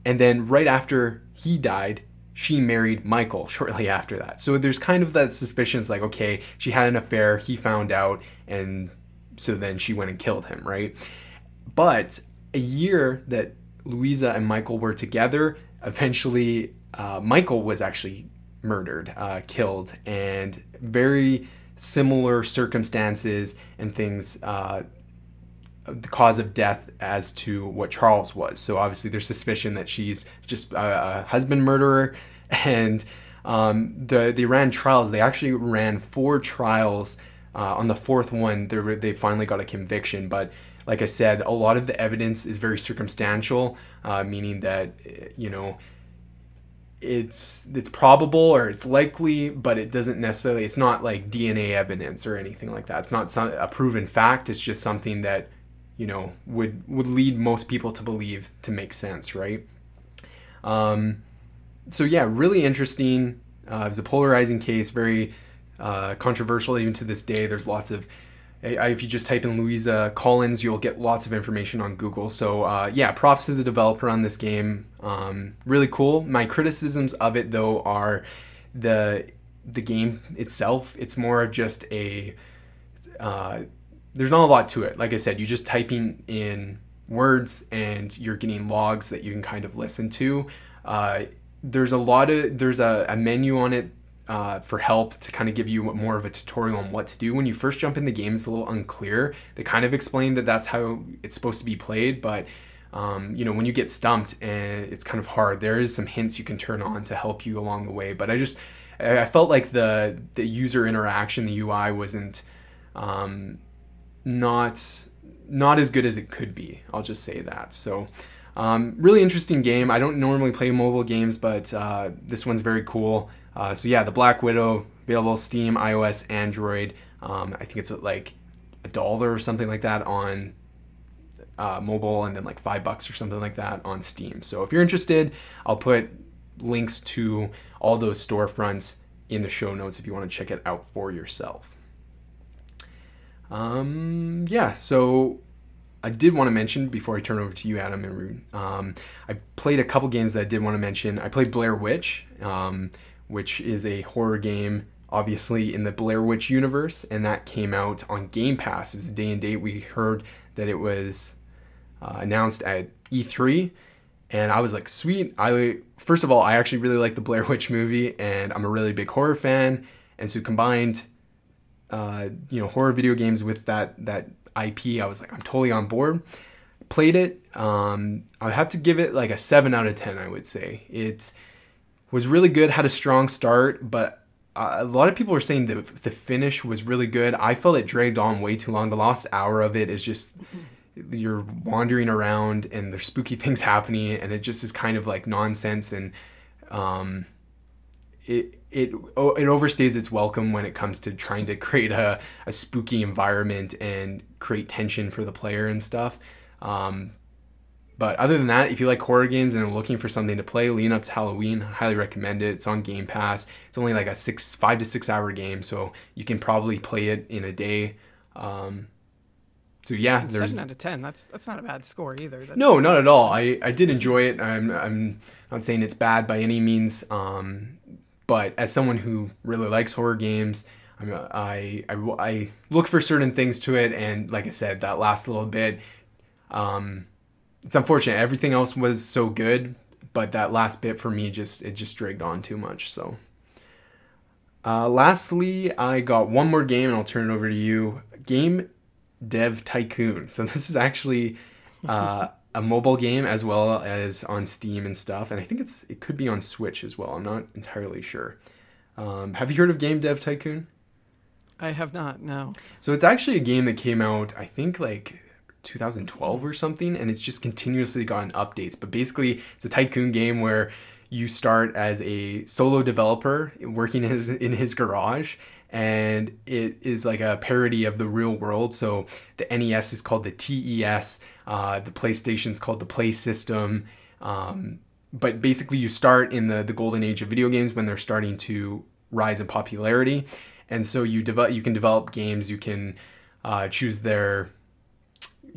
and then right after he died, she married Michael [laughs] shortly after that. So there's kind of that suspicion. It's like, okay, she had an affair, he found out, and so then she went and killed him, right? But a year that Louisa and Michael were together, eventually uh, Michael was actually murdered, uh, killed, and very similar circumstances and things uh, the cause of death as to what Charles was. So obviously, there's suspicion that she's just a, a husband murderer, [laughs] and um, the they ran trials. They actually ran four trials. Uh, on the fourth one, they they finally got a conviction, but like I said, a lot of the evidence is very circumstantial, uh, meaning that you know it's it's probable or it's likely, but it doesn't necessarily. It's not like DNA evidence or anything like that. It's not some, a proven fact. It's just something that you know would would lead most people to believe to make sense, right? Um, so yeah, really interesting. Uh, it was a polarizing case, very uh, controversial even to this day. There's lots of if you just type in Louisa Collins, you'll get lots of information on Google. So uh, yeah, props to the developer on this game. Um, really cool. My criticisms of it though are the the game itself. It's more of just a uh, there's not a lot to it. Like I said, you're just typing in words and you're getting logs that you can kind of listen to. Uh, there's a lot of there's a, a menu on it uh, for help to kind of give you more of a tutorial on what to do. When you first jump in the game, it's a little unclear. They kind of explain that that's how it's supposed to be played, but um, you know when you get stumped and it's kind of hard, there is some hints you can turn on to help you along the way. But I just I felt like the the user interaction, the UI wasn't um, not not as good as it could be. I'll just say that. So. Um, really interesting game. I don't normally play mobile games, but uh, this one's very cool. Uh, so yeah, the Black Widow available Steam, iOS, Android. Um, I think it's like a dollar or something like that on uh, mobile, and then like five bucks or something like that on Steam. So if you're interested, I'll put links to all those storefronts in the show notes if you want to check it out for yourself. Um, yeah, so I did want to mention before I turn over to you, Adam and Rune. Um, I played a couple games that I did want to mention. I played Blair Witch. Um, which is a horror game, obviously in the Blair Witch universe, and that came out on Game Pass. It was a day and date. We heard that it was uh, announced at E3, and I was like, sweet. I first of all, I actually really like the Blair Witch movie, and I'm a really big horror fan, and so combined, uh, you know, horror video games with that that IP, I was like, I'm totally on board. Played it. Um, I would have to give it like a seven out of ten. I would say it's was really good, had a strong start, but uh, a lot of people were saying the the finish was really good. I felt it dragged on way too long. The last hour of it is just you're wandering around and there's spooky [laughs] things happening, and it just is kind of like nonsense and um, it it it overstays its welcome when it comes to trying to [laughs] create a, a spooky environment and create tension for the player and stuff. Um, but other than that, if you like horror games and are looking for something to play, lean up to Halloween. Highly recommend it. It's on Game Pass. It's only like a six, five to six hour game, so you can probably play it in a day. Um, so yeah, and there's seven out of ten. That's that's not a bad score either. That's no, not at all. I, I did enjoy it. I'm I'm not saying it's bad by any means. Um, but as someone who really likes horror games, I'm, I, I I look for certain things to it, and like I said, that last little bit. Um, it's unfortunate. Everything else was so good, but that last bit for me just it just dragged on too much. So, uh, lastly, I got one more game, and I'll turn it over to you. Game Dev Tycoon. So [laughs] this is actually uh, a mobile game as well as on Steam and stuff, and I think it's it could be on Switch as well. I'm not entirely sure. Um, have you heard of Game Dev Tycoon? I have not. No. So it's actually a game that came out, I think, like 2012 or something, and it's just continuously gotten updates. But basically, it's a tycoon game where you start as a solo developer working in his, in his garage and it is like a parody of the real world. So the NES is called the TES, uh, the PlayStation is called the Play System. Um, but basically, you start in the the golden age of video games when they're starting to rise in popularity, and so you develop you can develop games. You can uh, choose their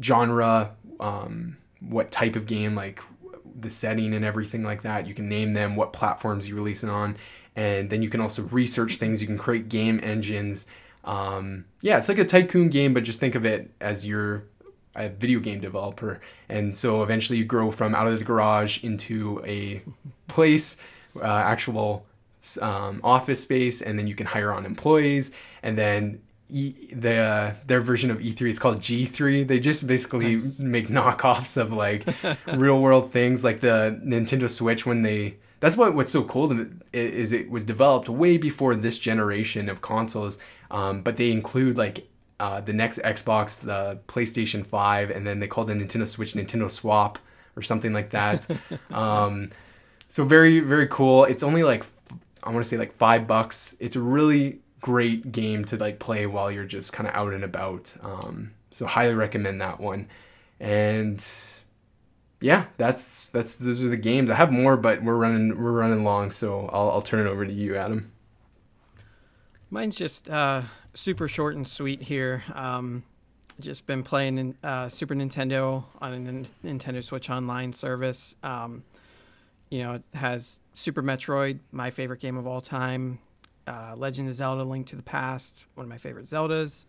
genre, um, what type of game, like the setting and everything like that. You can name them, what platforms you release it on, and then you can also research things. You can create game engines. Um, yeah, it's like a tycoon game, but just think of it as you're a video game developer. And so eventually you grow from out of the garage into a place, uh, actual um, office space, and then you can hire on employees. And then E, the uh, their version of E3 is called G3. They just basically Nice. make [laughs] knockoffs of like [laughs] real world things, like the Nintendo Switch when they. That's what what's so cool is it was developed way before this generation of consoles, um, but they include like uh, the next Xbox, the PlayStation 5, and then they call the Nintendo Switch Nintendo Swap or something like that. [laughs] um, so very very cool. It's only like I want to say like five bucks. It's really great game to like play while you're just kind of out and about. Um, so highly recommend that one. And yeah, that's that's those are the games. I have more, but we're running we're running long, so I'll I'll turn it over to you, Adam. Mine's just uh, super short and sweet here. Um, just been playing in, uh, Super Nintendo on a Nintendo Switch Online service. Um, you know, it has Super Metroid, my favorite game of all time. Uh, Legend of Zelda: Link to the Past, one of my favorite Zeldas.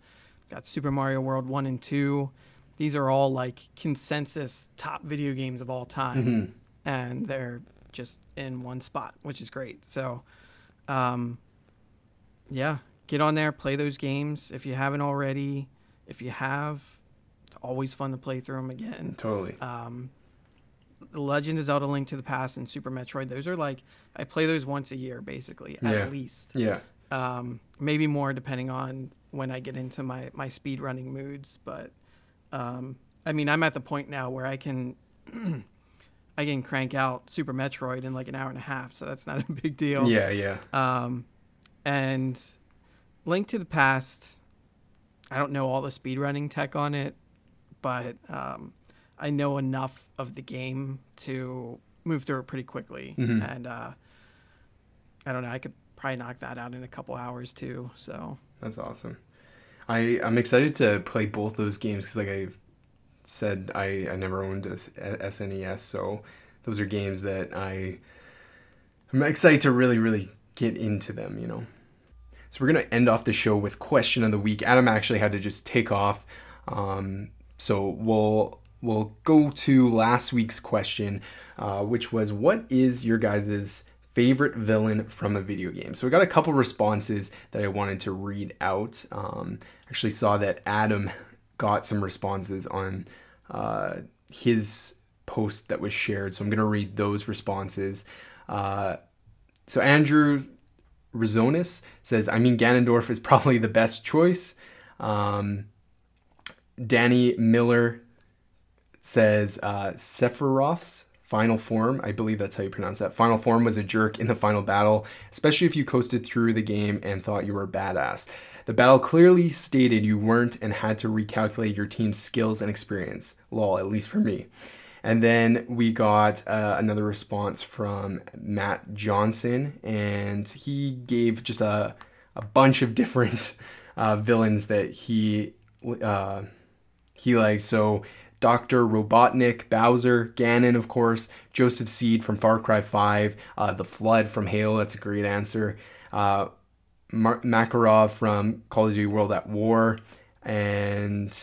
Got Super Mario World one and two. These are all like consensus top video games of all time, Mhm. and they're just in one spot, which is great. So, um, yeah, get on there, play those games if you haven't already. If you have, it's always fun to play through them again. Totally. Um, Legend of Zelda: Link to the Past and Super Metroid. Those are like I play those once a year, basically at Yeah. least. Yeah. Um, maybe more depending on when I get into my my speed running moods. But um, I mean, I'm at the point now where I can [clears throat] I can crank out Super Metroid in like an hour and a half, so that's not [laughs] a big deal. Yeah, yeah. Um, and Link to the Past, I don't know all the speed running tech on it, but um, I know enough of the game to move through it pretty quickly. Mhm. And uh, I don't know, I could probably knock that out in a couple hours too. So That's awesome. I I'm excited to play both those games because like I said, I I never owned a SNES, so those are games that I I'm excited to really really get into them. You know. So we're gonna end off the show with question of the week. Adam actually had to just take off, um, so we'll we'll go to last week's question, uh, which was what is your guys's favorite villain from a video game? So we got a couple responses that I wanted to read out. Um, actually saw that Adam [laughs] got some responses on uh, his post that was shared, so I'm gonna read those responses. Uh, so Andrew Rizonis says, I mean, Ganondorf is [laughs] probably the best choice. Um, Danny Miller says, uh, Sephiroth's final form, I believe that's how you pronounce that. Final form was a jerk in the final battle, especially if you coasted through the game and thought you were badass. The battle clearly stated you weren't and had to recalculate your team's skills and experience. Lol, at least for me. And then we got uh, another response from Matt Johnson, and he gave just a, a bunch of different uh, villains that he uh, he liked. So Doctor Robotnik, Bowser, Ganon, of course, Joseph Seed from Far Cry Five, uh, the Flood from Halo. That's a great answer. Uh, Mar- Makarov from Call of Duty World at War, and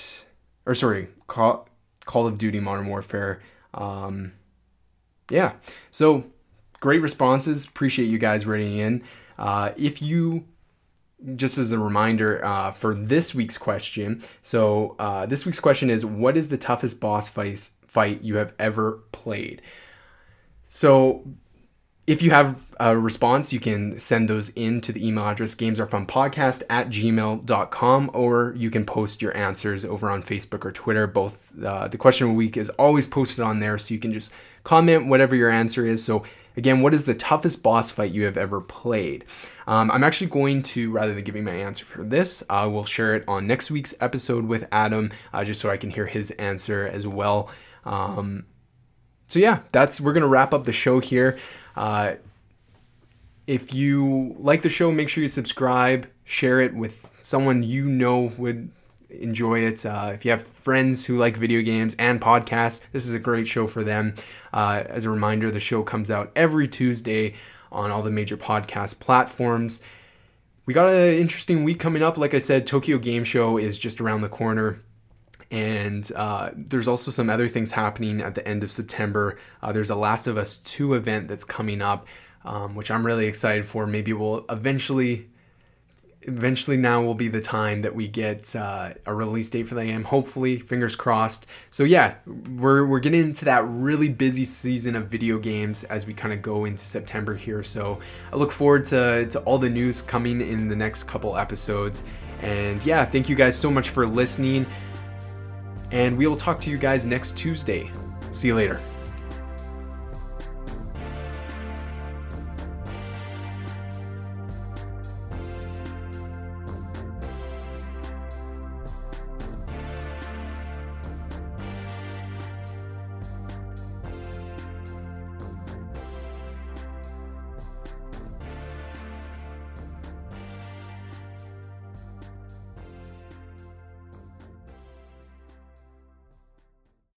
or sorry, Call, Call of Duty Modern Warfare. Um, yeah, so great responses. Appreciate you guys writing in. Uh, if you just as a reminder uh, for this week's question, so uh, this week's question is, what is the toughest boss fight fight you have ever played? So if you have a response, you can send those in to the email address gamesarefunpodcast at gmail.com or you can post your answers over on Facebook or Twitter. Both uh, the question of the week is always posted on there, so you can just comment whatever your answer is. So, again, what is the toughest boss fight you have ever played? Um, I'm actually going to, rather than giving my answer for this, I will share it on next week's episode with Adam, uh, just so I can hear his answer as well. Um, so yeah, that's we're gonna wrap up the show here. Uh, if you like the show, make sure you subscribe, share it with someone you know would enjoy it. Uh, if you have friends who like video games and podcasts, this is a great show for them. Uh, as a reminder, the show comes out every Tuesday on all the major podcast platforms. We got an interesting week coming up. Like I said, Tokyo Game Show is just around the corner and uh, there's also some other things happening at the end of September. Uh, there's a Last of Us 2 event that's coming up, um, which I'm really excited for. Maybe we'll eventually eventually now will be the time that we get uh, a release date for the game. Hopefully, fingers crossed. So yeah, we're we're getting into that really busy season of video games as we kind of go into September here. So I look forward to to all the news coming in the next couple episodes. And yeah, thank you guys so much for listening. And we will talk to you guys next Tuesday. See you later.